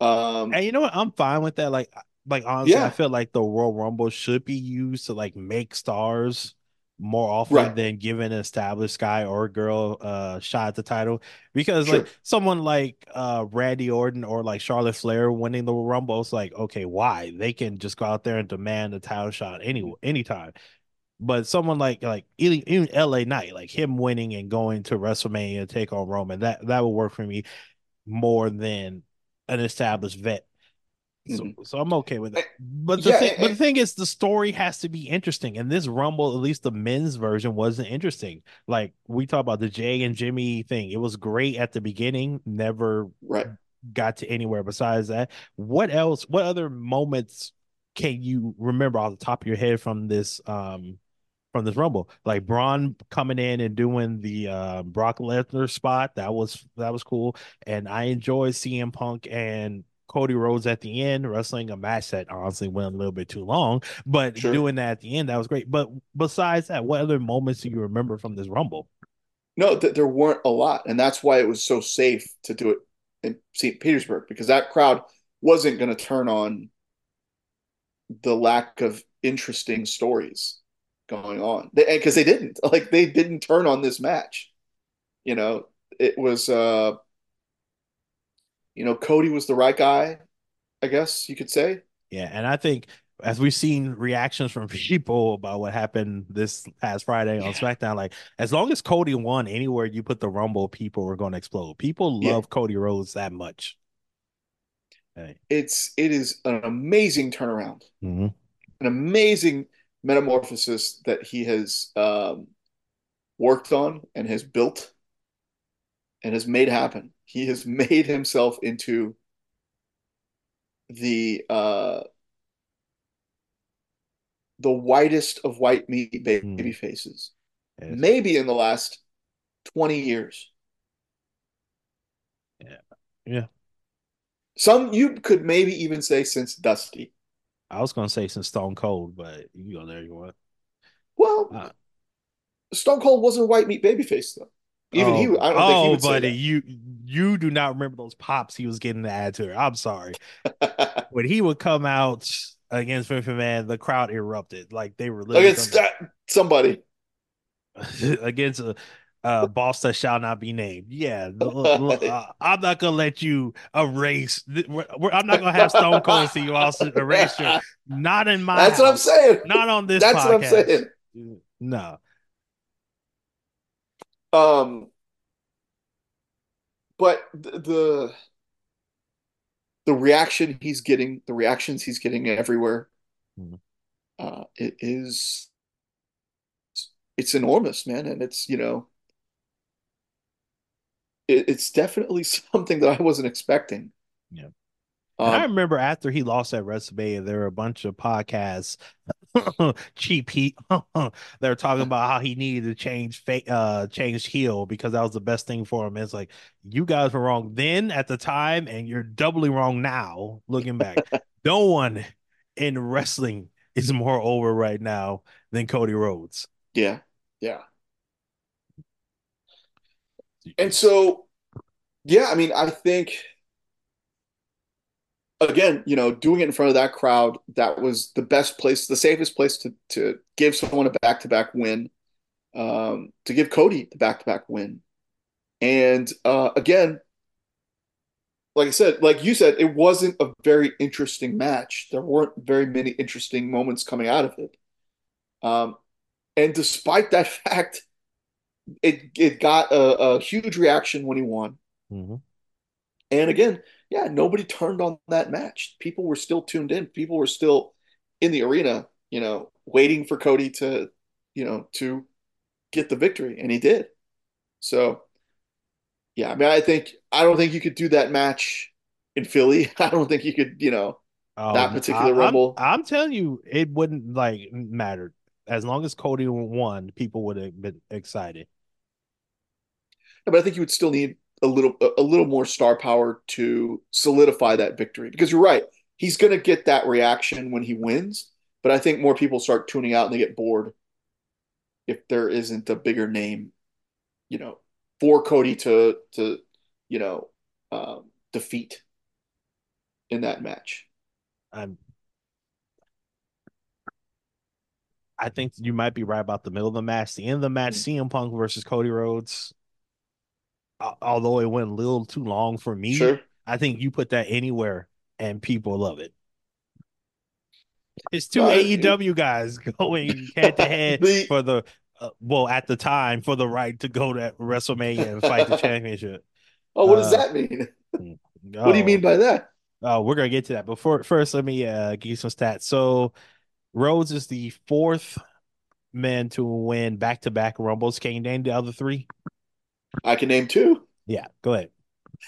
Um, and you know what? I'm fine with that. Like, like honestly, yeah. I feel like the Royal Rumble should be used to like make stars more often right. than giving an established guy or girl uh shot at the title because sure. like someone like uh Randy Orton or like Charlotte Flair winning the Rumble it's like okay why they can just go out there and demand a title shot any anytime but someone like like even, even LA Knight like him winning and going to WrestleMania to take on Roman that that would work for me more than an established vet so, mm-hmm. so I'm okay with it. But the yeah, thing, but the thing is, the story has to be interesting. And this Rumble, at least the men's version, wasn't interesting. Like we talk about the Jey and Jimmy thing, it was great at the beginning, never right. got to anywhere besides that. What else? What other moments can you remember off the top of your head from this um from this Rumble. Like Bron coming in and doing the uh, Brock Lesnar spot. That was that was cool. And I enjoyed CM Punk and Cody Rhodes at the end, wrestling a match that honestly went a little bit too long, but sure. doing that at the end, that was great. But besides that, what other moments do you remember from this Rumble? No, th- there weren't a lot. And that's why it was so safe to do it in St. Petersburg because that crowd wasn't going to turn on the lack of interesting stories going on because they, they didn't like they didn't turn on this match you know it was uh you know, Cody was the right guy, I guess you could say. Yeah, and I think as we've seen reactions from people about what happened this past Friday on yeah. SmackDown, like as long as Cody won anywhere you put the Rumble, people were going to explode. People love yeah. Cody Rhodes that much. Hey. It's it is an amazing turnaround, mm-hmm. an amazing metamorphosis that he has um, worked on and has built and has made happen. He has made himself into the uh, the whitest of white meat baby mm. faces, yes. maybe in the last twenty years. Yeah, yeah. Some you could maybe even say since Dusty. I was gonna say since Stone Cold, but you go there you want. Well, uh, Stone Cold wasn't a white meat babyface though. Even oh, he, I don't oh, think he would buddy, you you do not remember those pops he was getting to add to her. I'm sorry. when he would come out against Vince McMahon, the crowd erupted like they were against somebody against a, a, boss that shall not be named. Yeah, uh, I'm not gonna let you erase. I'm not gonna have Stone Cold see you also erase your. Not in my. That's house, what I'm saying. Not on this. That's podcast. what I'm saying. No. Um, but the the reaction he's getting, the reactions he's getting everywhere, mm-hmm. uh, it is it's enormous, man, and it's you know it, it's definitely something that I wasn't expecting. Yeah. Um, I remember after he lost at WrestleMania, there were a bunch of podcasts, cheap heat. They're talking about how he needed to change, uh, change heel because that was the best thing for him. It's like you guys were wrong then at the time, and you're doubly wrong now. Looking back, no one in wrestling is more over right now than Cody Rhodes. Yeah, yeah. And so, yeah, I mean, I think again, you know, doing it in front of that crowd, that was the best place, the safest place to to give someone a back to back win, um, to give Cody the back to back win, and uh, again, like I said, like you said, it wasn't a very interesting match. There weren't very many interesting moments coming out of it, um, and despite that fact, it it got a, a huge reaction when he won. Mm-hmm. And again, yeah, nobody turned on that match. People were still tuned in. People were still in the arena, you know, waiting for Cody to, you know, to get the victory, and he did. So, yeah, I mean, I think I don't think you could do that match in Philly. I don't think you could, you know, Oh, that I, particular I'm Rumble. I'm telling you, it wouldn't like matter as long as Cody won. People would have been excited. but I think you would still need a little a little more star power to solidify that victory because you're right. He's going to get that reaction when he wins, but I think more people start tuning out and they get bored if there isn't a bigger name, you know, for Cody to to you know um, defeat in that match. I'm. I think you might be right about the middle of the match. The end of the match, CM Punk versus Cody Rhodes. Al- Although it went a little too long for me, Sure. I think you put that anywhere and people love it. It's two Uh, AEW guys going head to head for the uh, well at the time for the right to go to WrestleMania and fight the championship. Oh, what does Uh, that mean? Oh, What do you mean by that? Oh, we're gonna get to that. But for, first, let me uh, give you some stats. So, Rhodes is the fourth man to win back to back Rumbles. Can you name the other three? I can name two: Yeah, go ahead.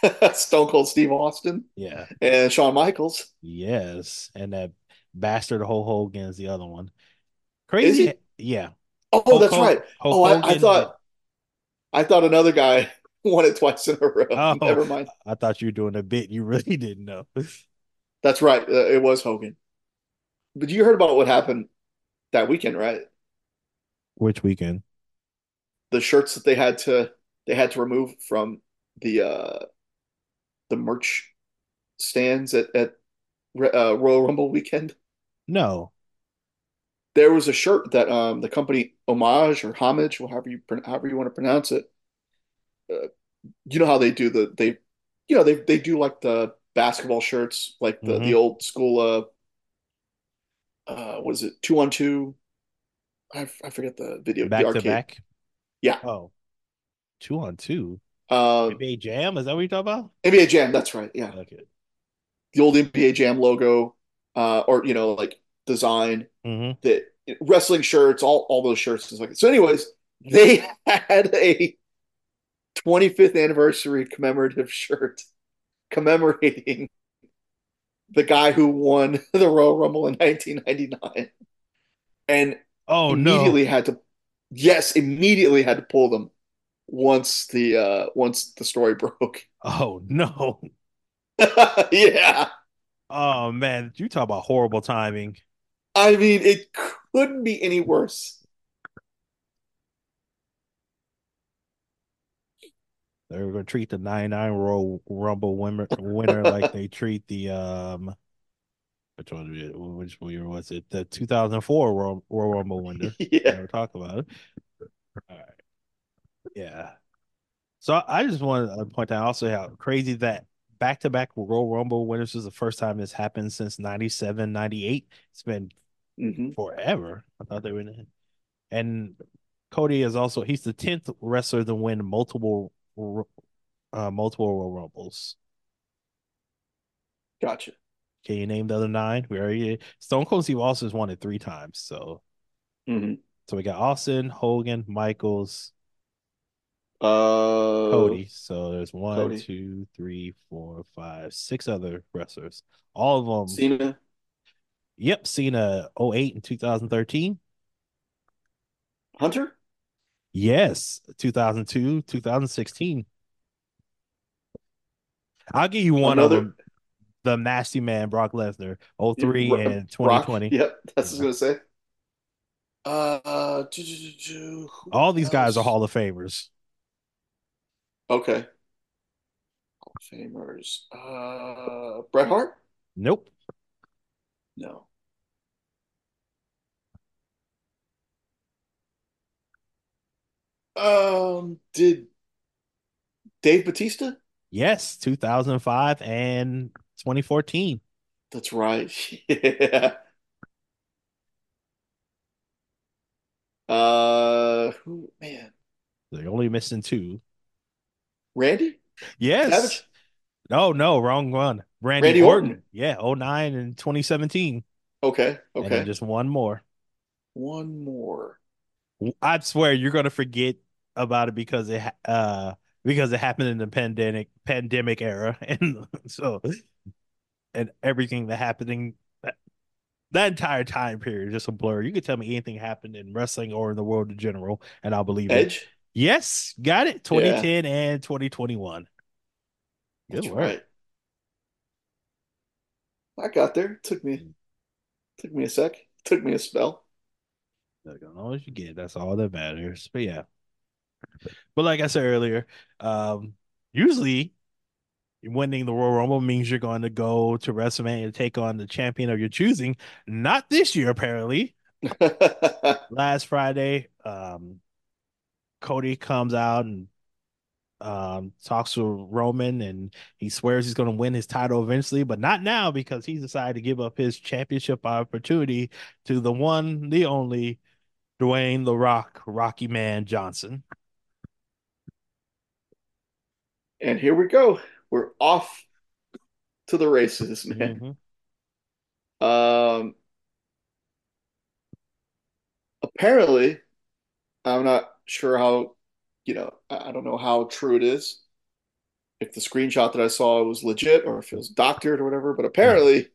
Stone Cold Steve Austin Yeah, and Shawn Michaels. yes, and that bastard Hulk Hogan is the other one. Crazy, yeah. Oh, Hulk that's Hogan- right. Hulk Oh, I, I thought I thought another guy won it twice in a row. Oh. Never mind. I thought you were doing a bit. You really didn't know. That's right. Uh, it was Hogan. But you heard about what happened that weekend, right? Which weekend? The shirts that they had to they had to remove from the uh the merch stands at at uh, Royal Rumble weekend. No. There was a shirt that um the company Homage or Homage, or however you however you want to pronounce it. Uh, you know how they do the they, you know they they do like the basketball shirts, like the Mhm. the old school uh uh what is it two on two? I I forget the video the Back to back? Yeah. Oh. Two on two. Um, NBA Jam? Is that what you're talking about? NBA Jam, that's right. Yeah, Okay. the old NBA Jam logo, uh, or you know like design hmm that wrestling shirts, all all those shirts and like. So, anyways, they had a 25th anniversary commemorative shirt commemorating the guy who won the Royal Rumble in 1999, and Oh no. immediately had to, yes, immediately had to pull them once the uh once the story broke. Oh no. yeah, Oh man, you talk about horrible timing. I mean it couldn't be any worse. They're gonna treat the 99 Royal Rumble winner, winner like they treat the um which one was it? which year was it? The 2004 Royal, Royal Rumble winner. Yeah. Never talk about it. All right. Yeah. So I just want to point out also how crazy that back to back Royal Rumble winners is the first time this happened since 97, 98. It's been hmm forever. I thought they were in it. And Cody is also he's the tenth wrestler to win multiple uh multiple Royal Rumbles. Gotcha. Can you name the other nine? We already Stone Cold Steve Austin's won it three times. So hmm so we got Austin, Hogan, Michaels, Uh, Cody. So there's one, Cody. two, three, four, five, six other wrestlers. All of them. Cena. Yep, Cena 08 and 2013. Hunter? Yes, 2002, 2016. I'll give you one Another- of them. The Nasty Man, Brock Lesnar, 03 Ro- and Brock? 2020. Yep, that's what I was gonna say. Uh, All these guys are? Hall of Famers. Okay. Hall of Famers. Uh, Bret Hart? Nope. No. Um, did Dave Batista? Yes, 2005 and 2014. That's right. Yeah. Uh, who, man, They're only missing two. Randy? Yes. Savage? No, no, wrong one. Randy, Randy Orton. Orton. Yeah, 09 and 2017. Okay, okay. just one more. One more. I swear you're gonna forget about it because it uh because it happened in the pandemic pandemic era, and so and everything that happening that, that entire time period is just a blur. You could tell me anything happened in wrestling or in the world in general, and I'll believe it. Yes, got it. Yeah, 2010 and 2021. Good that's work. right. I got there. Took me took me a sec. Took me a spell. Look, as long as you get, that's all that matters. But yeah, but like I said earlier, um, usually winning the Royal Rumble means you're going to go to WrestleMania to take on the champion of your choosing. Not this year, apparently. Last Friday, um, Cody comes out and um, talks to Roman, and he swears he's going to win his title eventually, but not now because he's decided to give up his championship opportunity to the one, the only Dwayne the Rock, Rocky Man Johnson. and here we go. We're off to the races, man. Mhm. Um, apparently, I'm not sure how, you know, I don't know how true it is. If the screenshot that I saw was legit or if it was doctored or whatever, but apparently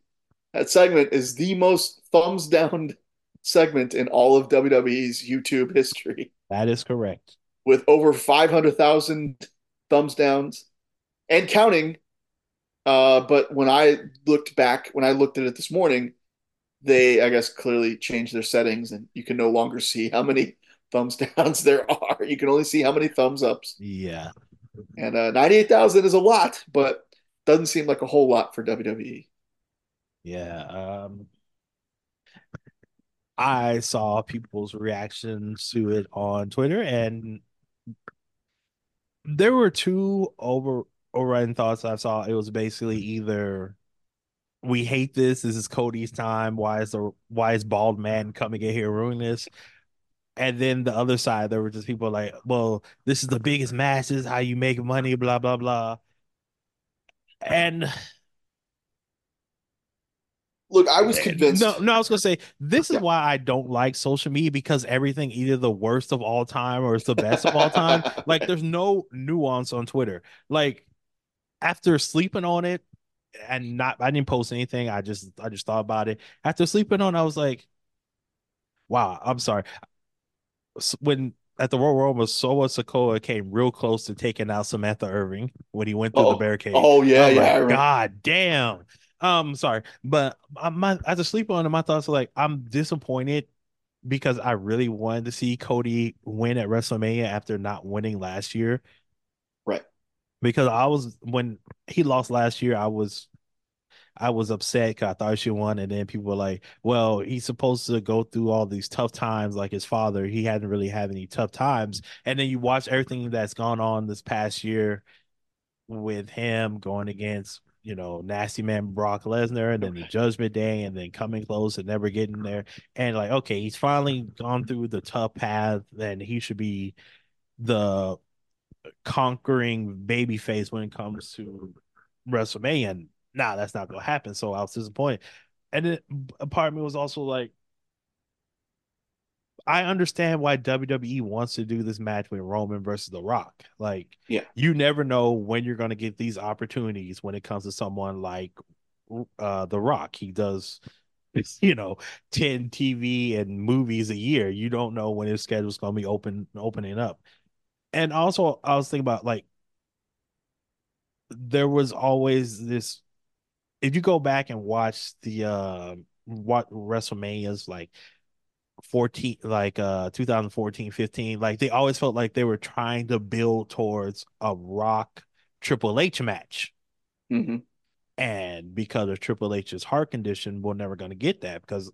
that segment is the most thumbs down segment in all of WWE's YouTube history That is correct. with over 500,000 thumbs downs and counting. Uh, but when I looked back, when I looked at it this morning, they, I guess, clearly changed their settings and you can no longer see how many thumbs downs there are. You can only see how many thumbs ups. Yeah. And uh, 98,000 is a lot, but doesn't seem like a whole lot for WWE. Yeah. Um, I saw people's reactions to it on Twitter, and there were two over overriding thoughts I saw. It was basically either we hate this, this is Cody's time. Why is the why is bald man coming in here ruining this? And then the other side, there were just people like, well, this is the biggest match, this is how you make money, blah blah blah. And Look, I was eh, convinced. no, no, I was gonna say this is Yeah. why I don't like social media because everything either the worst of all time or it's the best of all time. Like there's no nuance on Twitter. Like after sleeping on it and not I didn't post anything. I just I just thought about it. After sleeping on, it, I was like, wow, I'm sorry. When at the Royal Rumble, Solo Sikoa came real close to taking out Samantha Irvin when he went through the oh, barricade. oh yeah, I'm yeah. Like. God damn. Um, sorry, but my as I sleep on it, my thoughts are like, I'm disappointed because I really wanted to see Cody win at WrestleMania after not winning last year. Right. Because I was when he lost last year, I was I was upset because I thought he should won, and then people were like, "Well, he's supposed to go through all these tough times like his father. He hadn't really had any tough times." And then you watch everything that's gone on this past year with him going against, you know, nasty man Brock Lesnar, and then the Judgment Day, and then coming close and never getting there. And like, okay, he's finally gone through the tough path, and he should be the conquering baby face when it comes to WrestleMania. And nah, that's not gonna happen. So I was disappointed. And then a part of me was also like, I understand why WWE wants to do this match with Roman versus The Rock. Like, Yeah. you never know when you're gonna get these opportunities when it comes to someone like uh The Rock. He does you know 10 TV and movies a year. You don't know when his schedule's gonna be open opening up. And also I was thinking about like there was always this if you go back and watch the uh what WrestleManias like 14 like uh 2014 15 like they always felt like they were trying to build towards a rock Triple H match. Hmm and because of Triple H's heart condition we're never going to get that because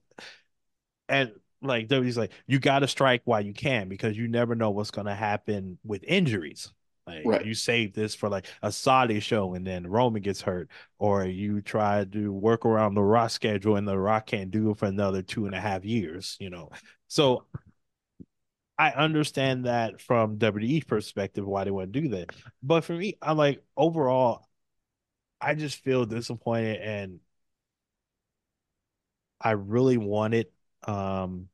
and like WWE's like you got to strike while you can because you never know what's going to happen with injuries like Right. you save this for like a Saudi show and then Roman gets hurt or you try to work around the Rock schedule and the Rock can't do it for another two and a half years you know so I understand that from WWE perspective why they want to do that but for me I'm like overall I just feel disappointed and I really wanted um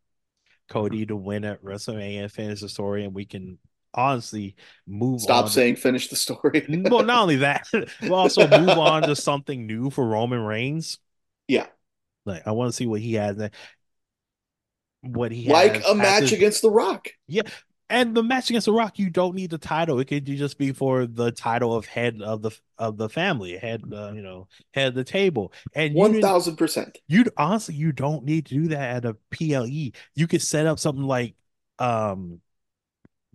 Cody to win at WrestleMania and finish the story, and we can honestly move Stop on. saying finish the story. well, not only that, but also move on to something new for Roman Reigns. Yeah. Like I want to see what he has. What he like a match his, against The Rock. Yeah, and the match against The Rock, you don't need the title. It could just be for the title of head of the of the family, head uh, you know, head of the table. And one thousand percent. You'd honestly, you don't need to do that at a PLE. You could set up something like, um,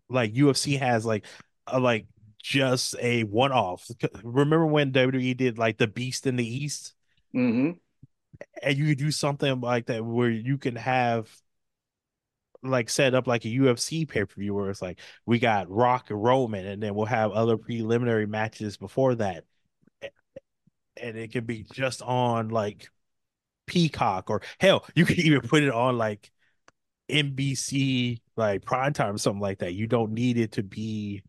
like UFC has like, a, like just a one off. Remember when WWE did like the Beast in the East? Mm-hmm. And you could do something like that where you can have like set up like a UFC pay per view where it's like we got Rock and Roman, and then we'll have other preliminary matches before that, and it can be just on like Peacock or hell, you could even put it on like NBC like prime time or something like that. You don't need it to be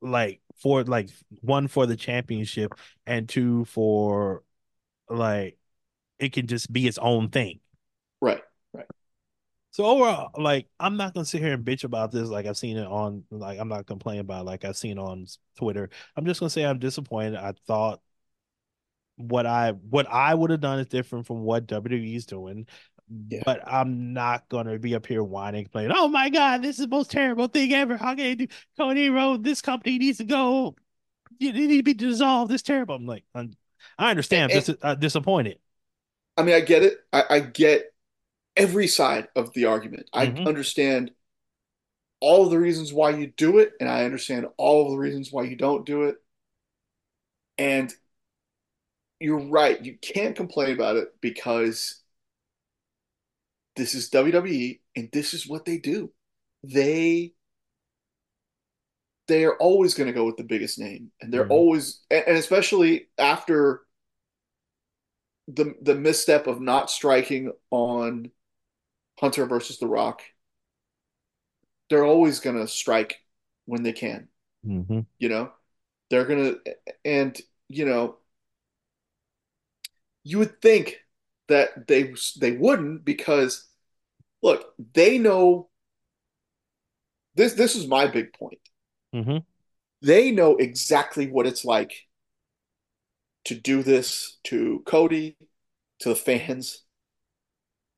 like for like one for the championship and two for like it can just be its own thing. Right. Right. So overall, like I'm not gonna sit here and bitch about this. Like I've seen it on, like I'm not complaining about. It, like I've seen on Twitter. I'm just gonna say I'm disappointed. I thought what I what I would have done is different from what WWE's doing. Yeah. But I'm not gonna be up here whining, complaining. Oh my god, this is the most terrible thing ever. How can I do? Cody Rhodes, this company needs to go. You need to be dissolved. This terrible. I'm like, I'm, i understand. I'm dis- uh, disappointed. I mean, I get it. I, I get every side of the argument. Mm-hmm. I understand all of the reasons why you do it, and I understand all of the reasons why you don't do it. And you're right. You can't complain about it because this is WWE and this is what they do. They they are always going to go with the biggest name, and they're mm-hmm. always and especially after the the misstep of not striking on Hunter versus The Rock, they're always going to strike when they can. Mm-hmm. You know, they're going to, and, you know, you would think that they they wouldn't because look they know this this is my big point mm-hmm. they know exactly what it's like to do this to cody to the fans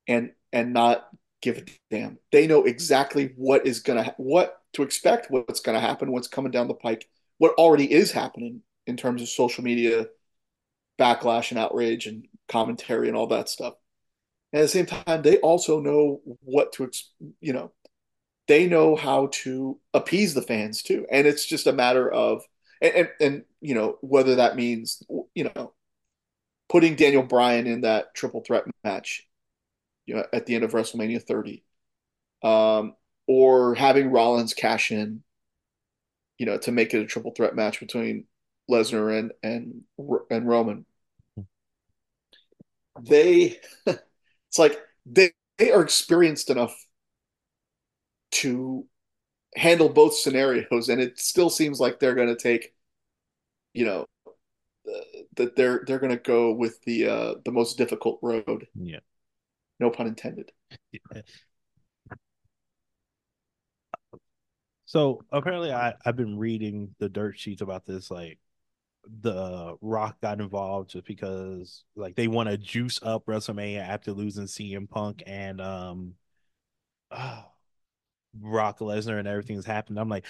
and and not give a damn. They know exactly what is gonna what to expect, what's gonna happen, what's coming down the pike, what already is happening in terms of social media backlash and outrage and commentary and all that stuff. And at the same time, they also know what to you know, they know how to appease the fans too. And it's just a matter of and, and, and you know whether that means you know putting Daniel Bryan in that triple threat match you know, at the end of WrestleMania 30, um, or having Rollins cash in, you know, to make it a triple threat match between Lesnar and and and Roman. They, it's like they they are experienced enough to handle both scenarios, and it still seems like they're going to take, you know, uh, that they're they're going to go with the uh, the most difficult road. Yeah. No pun intended. So apparently, I I've been reading the dirt sheets about this. Like, the Rock got involved just because like they want to juice up WrestleMania after losing CM Punk and um, uh, Brock Lesnar and everything's happened. I'm like,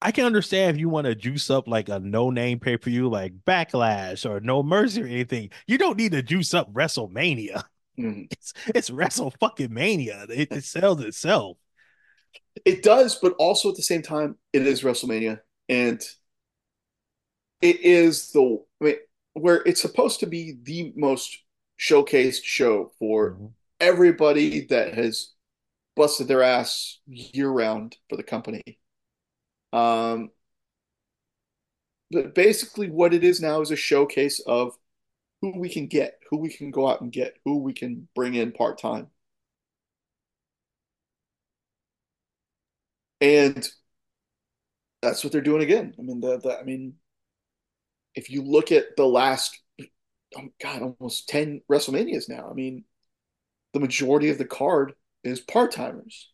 I can understand if you want to juice up like a no name pay per view like Backlash or No Mercy or anything. You don't need to juice up WrestleMania. Mm. It's it's Wrestle fucking Mania. It, it sells itself. It does, but also at the same time, it is WrestleMania, and it is the I mean, where it's supposed to be the most showcased show for mm-hmm. everybody that has busted their ass year round for the company. Um, but basically, what it is now is a showcase of who we can get, who we can go out and get, who we can bring in part time. And that's what they're doing again. I mean, the, the I mean, if you look at the last, oh God, almost ten WrestleManias now. I mean, the majority of the card is part timers,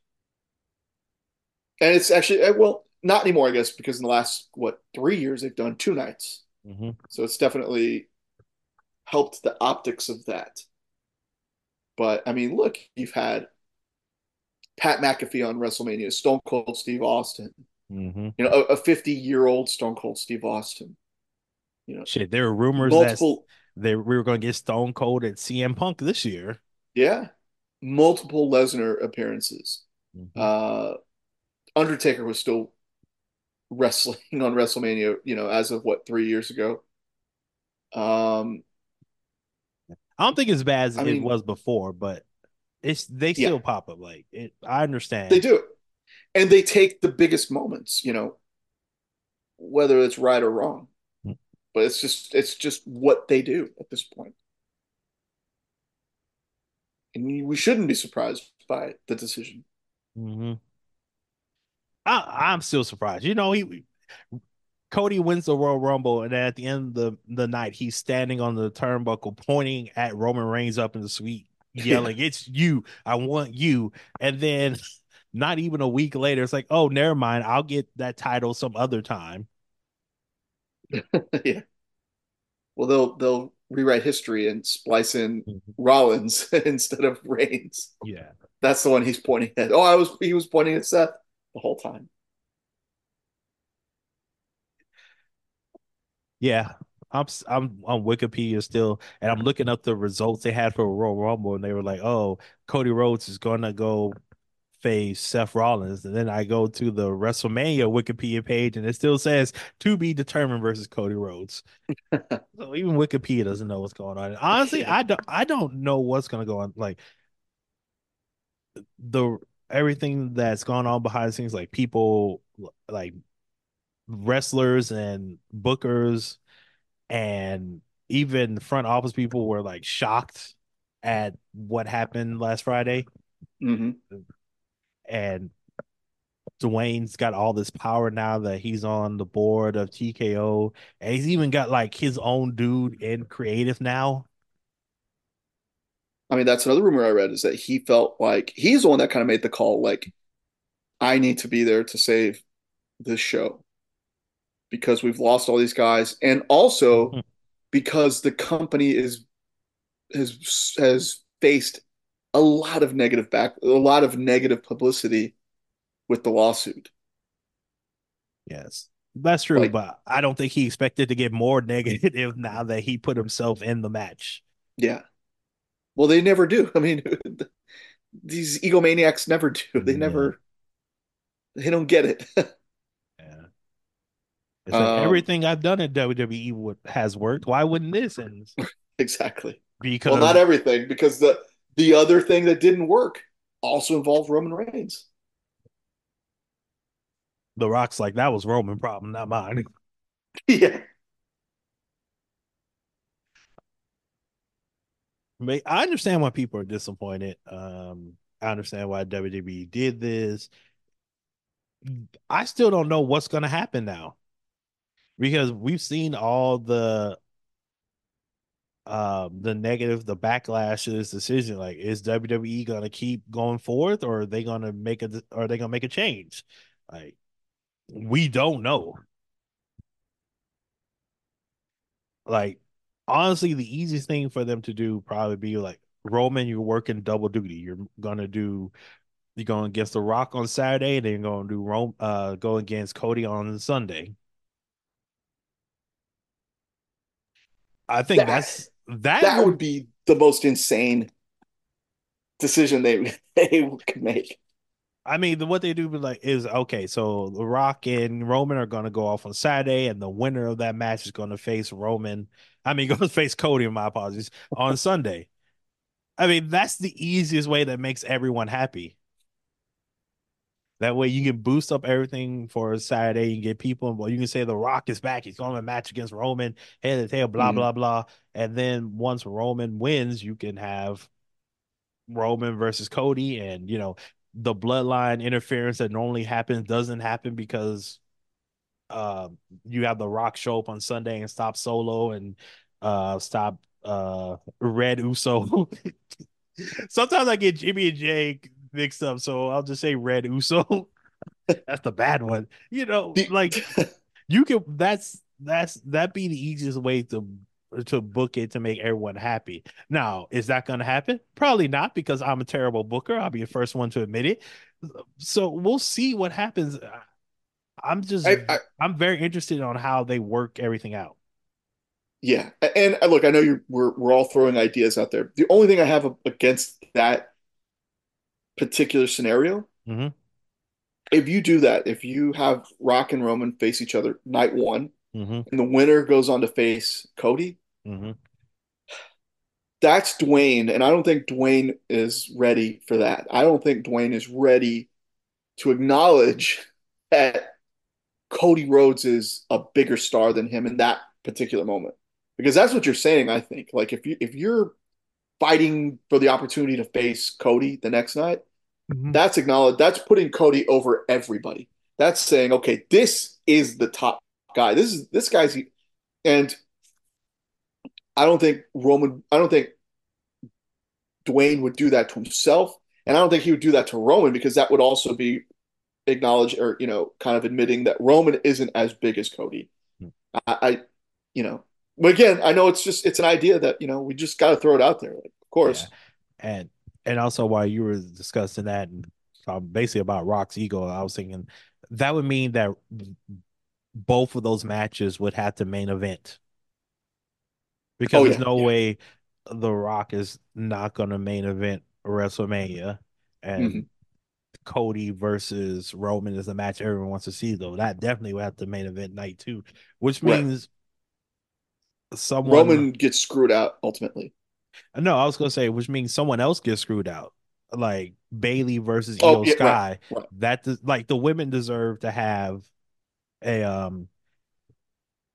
and it's actually eh, well not anymore, I guess, because in the last what three years they've done two nights, Mm-hmm. so it's definitely helped the optics of that. But I mean, look, you've had Pat McAfee on WrestleMania, Stone Cold Steve Austin, Mm-hmm. you know, a 50 year old Stone Cold Steve Austin, you know, Shit, there were rumors multiple, that they we were going to get Stone Cold at CM Punk this year. yeah, multiple Lesnar appearances. Mm-hmm. Uh, Undertaker was still wrestling on WrestleMania, you know, as of what three years ago. Um, I don't think it's as bad as I it mean- was before, but it's they Yeah. still pop up. Like it, I understand. they do, and they take the biggest moments, you know, whether it's right or wrong. But it's just it's just what they do at this point. And we shouldn't be surprised by the decision. Mm-hmm. I, I'm still surprised. You know, he Cody wins the Royal Rumble, and at the end of the, the night, he's standing on the turnbuckle, pointing at Roman Reigns up in the suite, yelling, "It's you! I want you!" And then, not even a week later, it's like, "Oh, never mind. I'll get that title some other time." yeah. Well, they'll they'll rewrite history and splice in Mhm. Rollins instead of Reigns. Yeah. That's the one he's pointing at. Oh, I was he was pointing at Seth the whole time. Yeah, I'm I'm on Wikipedia still, and I'm looking up the results they had for Royal Rumble, and they were like, "Oh, Cody Rhodes is gonna go face Seth Rollins," and then I go to the WrestleMania Wikipedia page, and it still says to be determined versus Cody Rhodes. so even Wikipedia doesn't know what's going on. And honestly. I don't I don't know what's gonna go on. Like the everything that's gone on behind the scenes, like people like wrestlers and bookers and even front office people were like shocked at what happened last Friday. hmm And Dwayne's got all this power now that he's on the board of TKO. And he's even got like his own dude in creative now. I mean, that's another rumor I read is that he felt like he's the one that kind of made the call, like, I need to be there to save this show because we've lost all these guys, and also Mhm. because the company is has has faced a lot of negative back, a lot of negative publicity with the lawsuit. Yes. That's true, Like- but I don't think he expected to get more negative now that he put himself in the match. Yeah. Well, they never do. I mean, these egomaniacs never do. They Yeah. never. They don't get it. Yeah. It's like Um, everything I've done at WWE has worked. Why wouldn't this? And exactly. because Well, not everything, because the the other thing that didn't work also involved Roman Reigns. The Rock's like that was Roman problem, not mine. yeah. I understand why people are disappointed. Um, I understand why WWE did this. I still don't know what's going to happen now because we've seen all the um the negative the backlash to this decision like is WWE to keep going forth or are they to make a are they to make a change? Like we don't know. Like honestly the easiest thing for them to do probably be like Roman you're working double duty. You're to do you're going against the Rock on Saturday and then you're to do Rome uh go against Cody on Sunday I think That- that's that, That would would be the most insane decision they they could make. I mean, the, what they do be like is okay. So The Rock and Roman are going to go off on Saturday, and the winner of that match is going to face Roman. I mean, going to face Cody. My apologies on Sunday. I mean, that's the easiest way that makes everyone happy. That way, you can boost up everything for Saturday. You can get people. Well, you can say The Rock is back. He's going to match against Roman, head to tail, blah Mhm. blah blah. And then once Roman wins, you can have Roman versus Cody, and you know the bloodline interference that normally happens doesn't happen because uh, you have the Rock show up on Sunday and stop Solo and uh, stop uh, Red Uso. Sometimes I get Jimmy and Jey mixed up, so I'll just say Red Uso. That's the bad one. You know, like you can that's that's that be the easiest way to to book it to make everyone happy. Now, is that going to happen? Probably not because I'm a terrible booker. I'll be the first one to admit it. So we'll see what happens. I'm just I, I, I'm very interested on how they work everything out. yeah, and uh, look, I know you're we're we're all throwing ideas out there. The only thing I have against that particular scenario, hmm if you do that, if you have Rock and Roman face each other night one, hmm and the winner goes on to face Cody, hmm that's Dwayne, and I don't think Dwayne is ready for that. I don't think Dwayne is ready to acknowledge that Cody Rhodes is a bigger star than him in that particular moment. Because that's what you're saying, I think. Like if you if you're fighting for the opportunity to face Cody the next night, hmm that's acknowledged that's putting Cody over everybody. That's saying, okay, this is the top guy. This is this guy's and I don't think Roman I don't think Dwayne would do that to himself. And I don't think he would do that to Roman because that would also be acknowledged or, you know, kind of admitting that Roman isn't as big as Cody. I, I you know, but again, I know it's just it's an idea that, you know, we just gotta throw it out there. Like, of course. Yeah. And and also while you were discussing that and um, basically about Rock's ego, I was thinking that would mean that both of those matches would have to main event because Oh there's no yeah. way The Rock is not going to main event WrestleMania and Mhm. Cody versus Roman is a match everyone wants to see though. That definitely would have to main event night two, which Right. means someone Roman gets screwed out ultimately. No, I was gonna say which means someone else gets screwed out. Like Bayley versus Oh, IYO yeah, SKY. right. That does, like the women deserve to have a um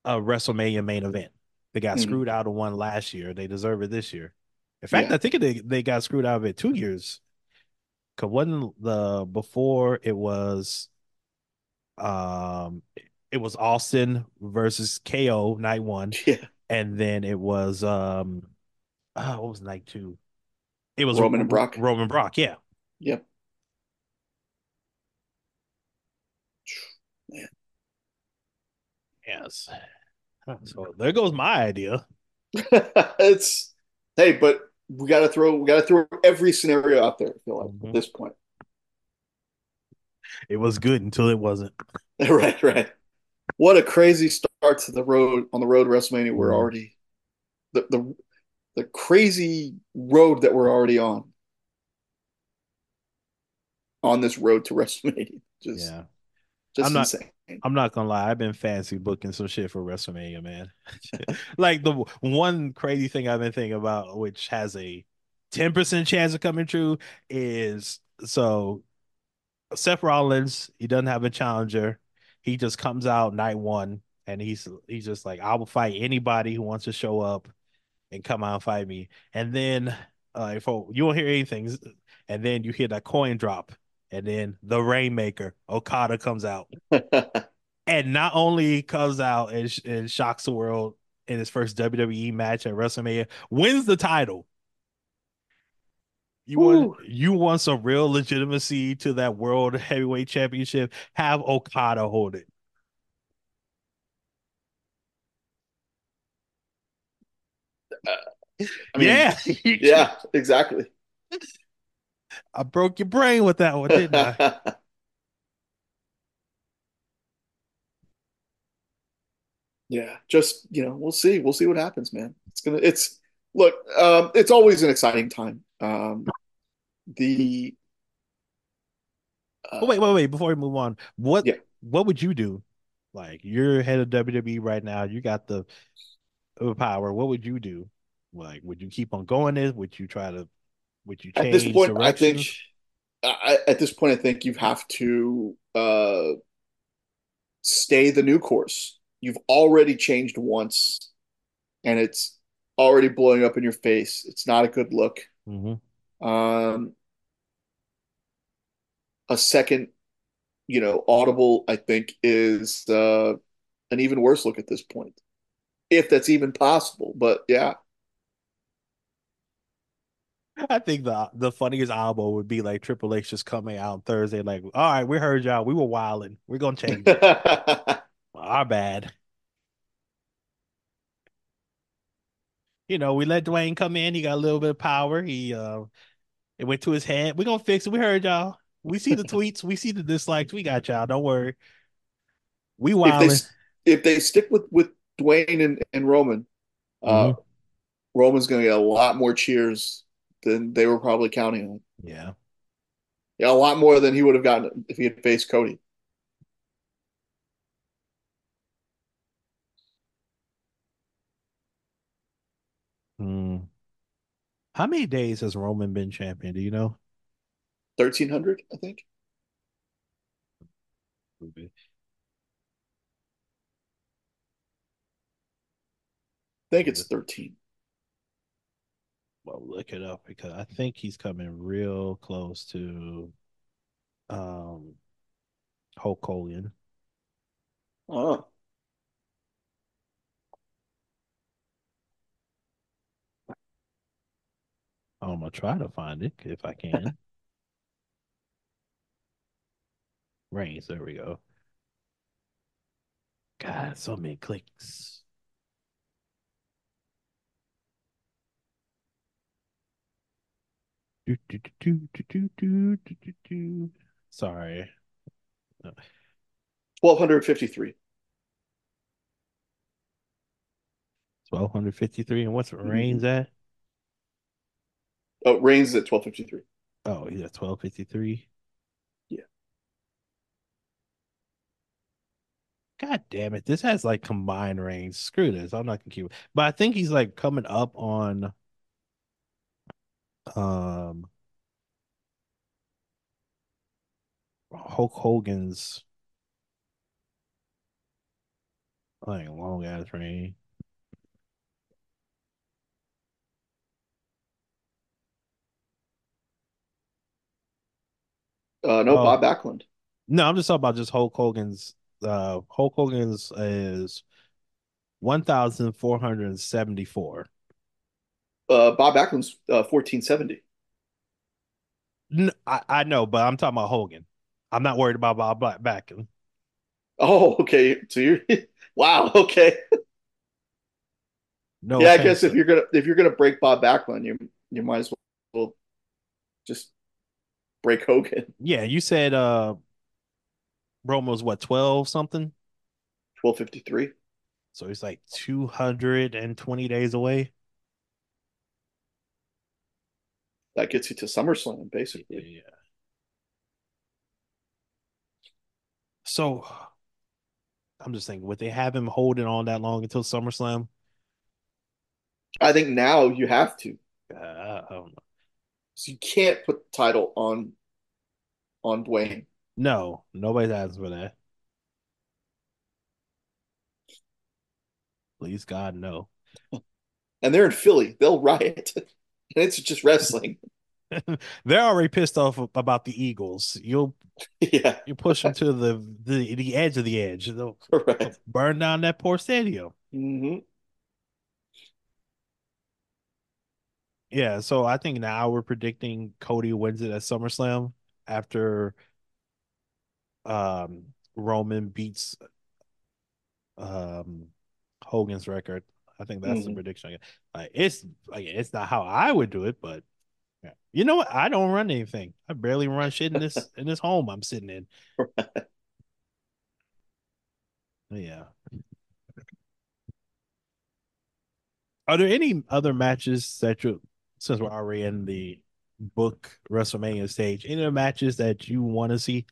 a WrestleMania main event. They got Mhm. screwed out of one last year. They deserve it this year. In fact, Yeah. I think they they got screwed out of it two years. Cause wasn't the before it was um it was Austin versus KO night one, Yeah. and then it was um oh, what was night two? It was Roman and Brock. Roman Brock, yeah. Yep. Man. Yes. So there goes my idea. it's hey, but we gotta throw we gotta throw every scenario out there, I feel like, Mhm. at this point. It was good until it wasn't. Right, right. What a crazy start to the road on the road WrestleMania. We're Mhm. already the the the crazy road that we're already on on this road to WrestleMania. Just Yeah. just I'm not- insane. I'm not gonna lie, I've been fancy booking some shit for WrestleMania, man. like the one crazy thing I've been thinking about, which has a 10% chance of coming true, is so Seth Rollins, he doesn't have a challenger. He just comes out night one and he's he's just like, I will fight anybody who wants to show up and come out and fight me. And then uh if you won't hear anything, and then you hear that coin drop, and then the Rainmaker, Okada comes out and not only comes out and, sh- and shocks the world in his first WWE match at WrestleMania, wins the title. You Woo. want you want some real legitimacy to that World Heavyweight Championship? Have Okada hold it. I mean, yeah, yeah, exactly. I broke your brain with that one, didn't I? Yeah, just you know, we'll see. We'll see what happens, man. It's gonna. It's look. Um, it's always an exciting time. Um, the. Uh, Oh, wait, wait, wait! Before we move on, what Yeah. what would you do? Like you're head of WWE right now. You got the power. What would you do? Like, would you keep on going this? Would you try to? Would you change? At this point, I think. I, at this point, I think you have to uh, stay the new course. You've already changed once, and it's already blowing up in your face. It's not a good look. Mhm. Um, a second, you know, audible, I think, is uh, an even worse look at this point, if that's even possible. But yeah, I think the the funniest album would be like Triple H just coming out Thursday, like, all right, we heard y'all. We were wilding. We're gonna change it. Our bad. You know, we let Dwayne come in. He got a little bit of power. He uh it went to his head. We're gonna fix it. We heard y'all. We see the tweets. We see the dislikes. We got y'all. Don't worry. We if wilding. they if they stick with with Dwayne and, and Roman, uh, Mhm. Roman's going to get a lot more cheers than they were probably counting on. Yeah. Yeah, a lot more than he would have gotten if he had faced Cody. Hmm. How many days has Roman been champion? Do you know? 1300, I think. I think it's 13. I'll look it up because I think he's coming real close to um Hulk Hogan. Oh. I'm gonna try to find it if I can. Reigns, there we go. God, so many clicks. Do, do, do, do, do, do, do, do, do. Sorry. twelve hundred fifty-three. 1253. And what's Reigns at? Oh, Reigns at twelve fifty-three. Oh, he's at 1253. Yeah. God damn it. This has like combined range. Screw this. I'm not gonna keep it. But I think he's like coming up on um Hulk Hogan's like long ass reign. Uh, no, Oh. Bob Backlund. No, I'm just talking about just Hulk Hogan's uh Hulk Hogan's is 1474. Uh, Bob Backlund's uh, fourteen seventy. No, I, I know, but I'm talking about Hogan. I'm not worried about Bob Black back. Oh, okay. So you're wow. Okay. No yeah, I guess if you're gonna if you're gonna break Bob Backlund, you you might as well just break Hogan. Yeah, you said uh Rome was what, 12 something? Twelve fifty-three. So he's like 220 days away. That gets you to SummerSlam, basically. Yeah. So I'm just thinking, would they have him holding on that long until SummerSlam? I think now you have to. Uh, I don't know. So you can't put the title on on Dwayne. No, nobody's asking for that. Please God, no. And they're in Philly. They'll riot. it's just wrestling. They're already pissed off about the Eagles. You'll yeah, you push them to the, the the edge of the edge. They'll correct. burn down that poor stadium. hmm Yeah, so I think now we're predicting Cody wins it at SummerSlam after um Roman beats um Hogan's record. I think that's the Mhm. prediction. I get. Like it's like it's not how I would do it, but yeah. You know what? I don't run anything. I barely run shit in this in this home I'm sitting in. Yeah. Are there any other matches that you since we're already in the book WrestleMania stage, any other matches that you want to see?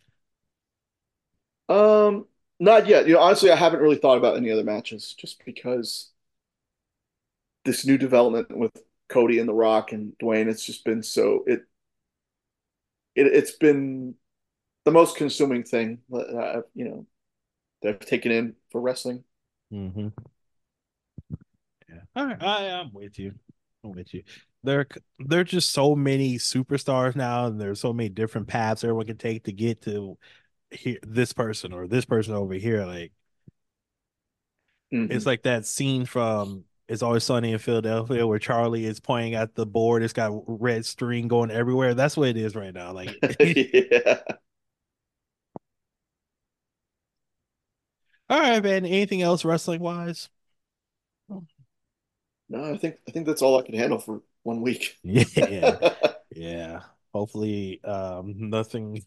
Um, not yet. You know, honestly, I haven't really thought about any other matches just because this new development with Cody and The Rock and Dwayne, it's just been so it it it's been the most consuming thing that I've, you know, that I've taken in for wrestling. Mm-hmm. Yeah. All right. I, I'm with you. I'm with you. There, there're just so many superstars now, and there's so many different paths everyone can take to get to here, this person or this person over here. Like Mhm. it's like that scene from It's always sunny in Philadelphia where Charlie is pointing at the board. It's got red string going everywhere. That's what it is right now. Like yeah. All right, man. Anything else wrestling wise? No, I think I think that's all I can handle for one week. Yeah. yeah. Hopefully um nothing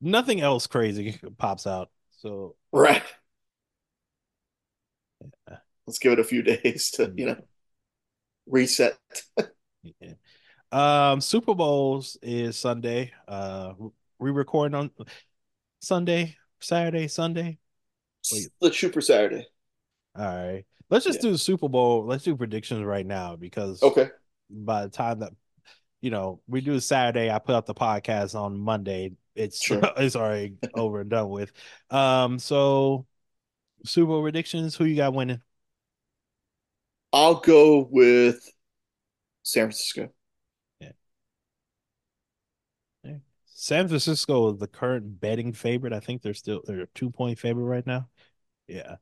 nothing else crazy pops out. So right. Let's give it a few days to, you know, reset. yeah. Um Super Bowls is Sunday. Uh we recording on Sunday, Saturday, Sunday. Wait. Let's shoot for Saturday. All right. Let's just yeah. do the Super Bowl. Let's do predictions right now because okay. By the time that you know we do Saturday, I put up the podcast on Monday. It's sure. it's already over and done with. Um, so Super Bowl predictions. Who you got winning? I'll go with San Francisco. Yeah. yeah. San Francisco is the current betting favorite. I think they're still they're a two point favorite right now. Yeah.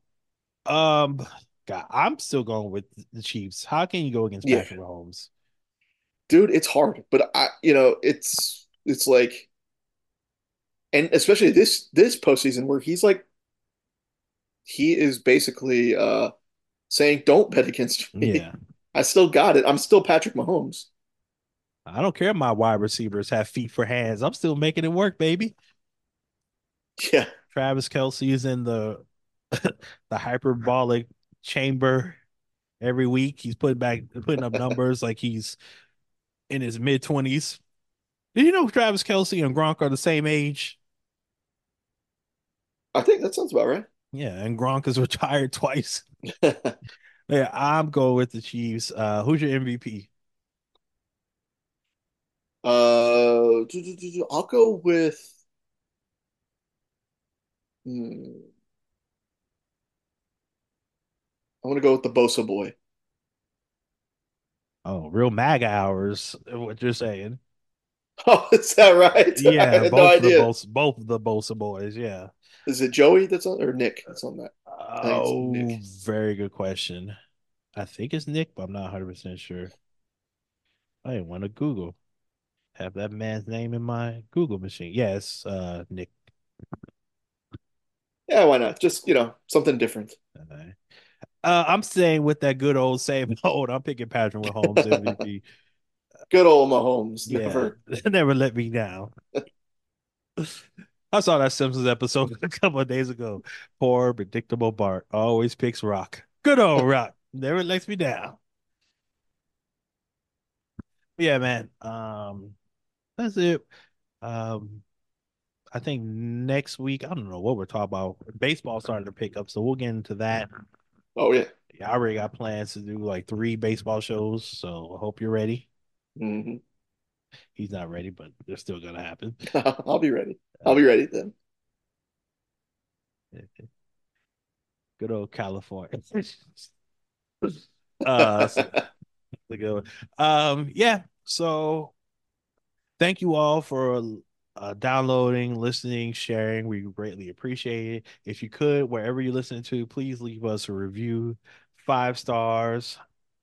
Um, God, I'm still going with the Chiefs. How can you go against yeah. Patrick Mahomes? Dude, it's hard, but I, you know, it's it's like, and especially this this postseason where he's like, he is basically uh saying, "Don't bet against me." Yeah, I still got it. I'm still Patrick Mahomes. I don't care. My wide receivers have feet for hands. I'm still making it work, baby. Yeah. Travis Kelce is in the the hyperbolic chamber every week. He's putting back putting up numbers like he's in his mid twenties. Did you know Travis Kelce and Gronk are the same age? I think that sounds about right. Yeah, and Gronk is retired twice. yeah, I'm going with the Chiefs. Uh, who's your MVP? Uh, I'll go with. Hmm. I'm gonna go with the Bosa boy. Oh, real MAGA hours, what you're saying. Oh, is that right? Yeah, both no the Bosa, both the Bosa boys. Yeah. Is it Joey that's on or Nick that's on that? Oh, very good question. I think it's Nick, but I'm not 100 percent sure. I want to Google. Have that man's name in my Google machine. Yes, uh, Nick. Yeah, why not? Just you know, something different. Uh, I'm staying with that good old same old. I'm picking Patrick Mahomes MVP. good old Mahomes. Never, yeah, never let me down. I saw that Simpsons episode a couple of days ago. Poor predictable Bart always picks Rock. Good old Rock. Never lets me down. Yeah, man. Um, that's it. Um, I think next week, I don't know what we're talking about. Baseball starting to pick up, so we'll get into that. Oh yeah. Yeah, I already got plans to do like three baseball shows, so I hope you're ready. Mm-hmm. He's not ready, but they're still gonna happen. I'll be ready. I'll be ready then. Good old California. uh, so, the good one. Um, yeah. So, thank you all for uh, downloading, listening, sharing. We greatly appreciate it. If you could, wherever you're listening to, please leave us a review, five stars.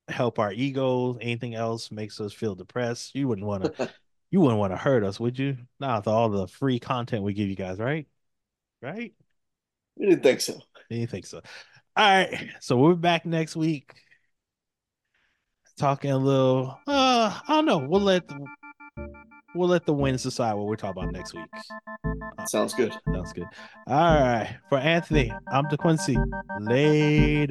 Help our egos. Anything else makes us feel depressed. You wouldn't want to. you wouldn't want to hurt us, would you? Not with all the free content we give you guys, right? Right? We didn't think so. Didn't think so. All right. So we'll be back next week. Talking a little. Uh, I don't know. We'll let. The, we'll let the wins decide what we're talking about next week. Sounds good. Sounds good. All right. For Anthony, I'm DeQuiency. Laters.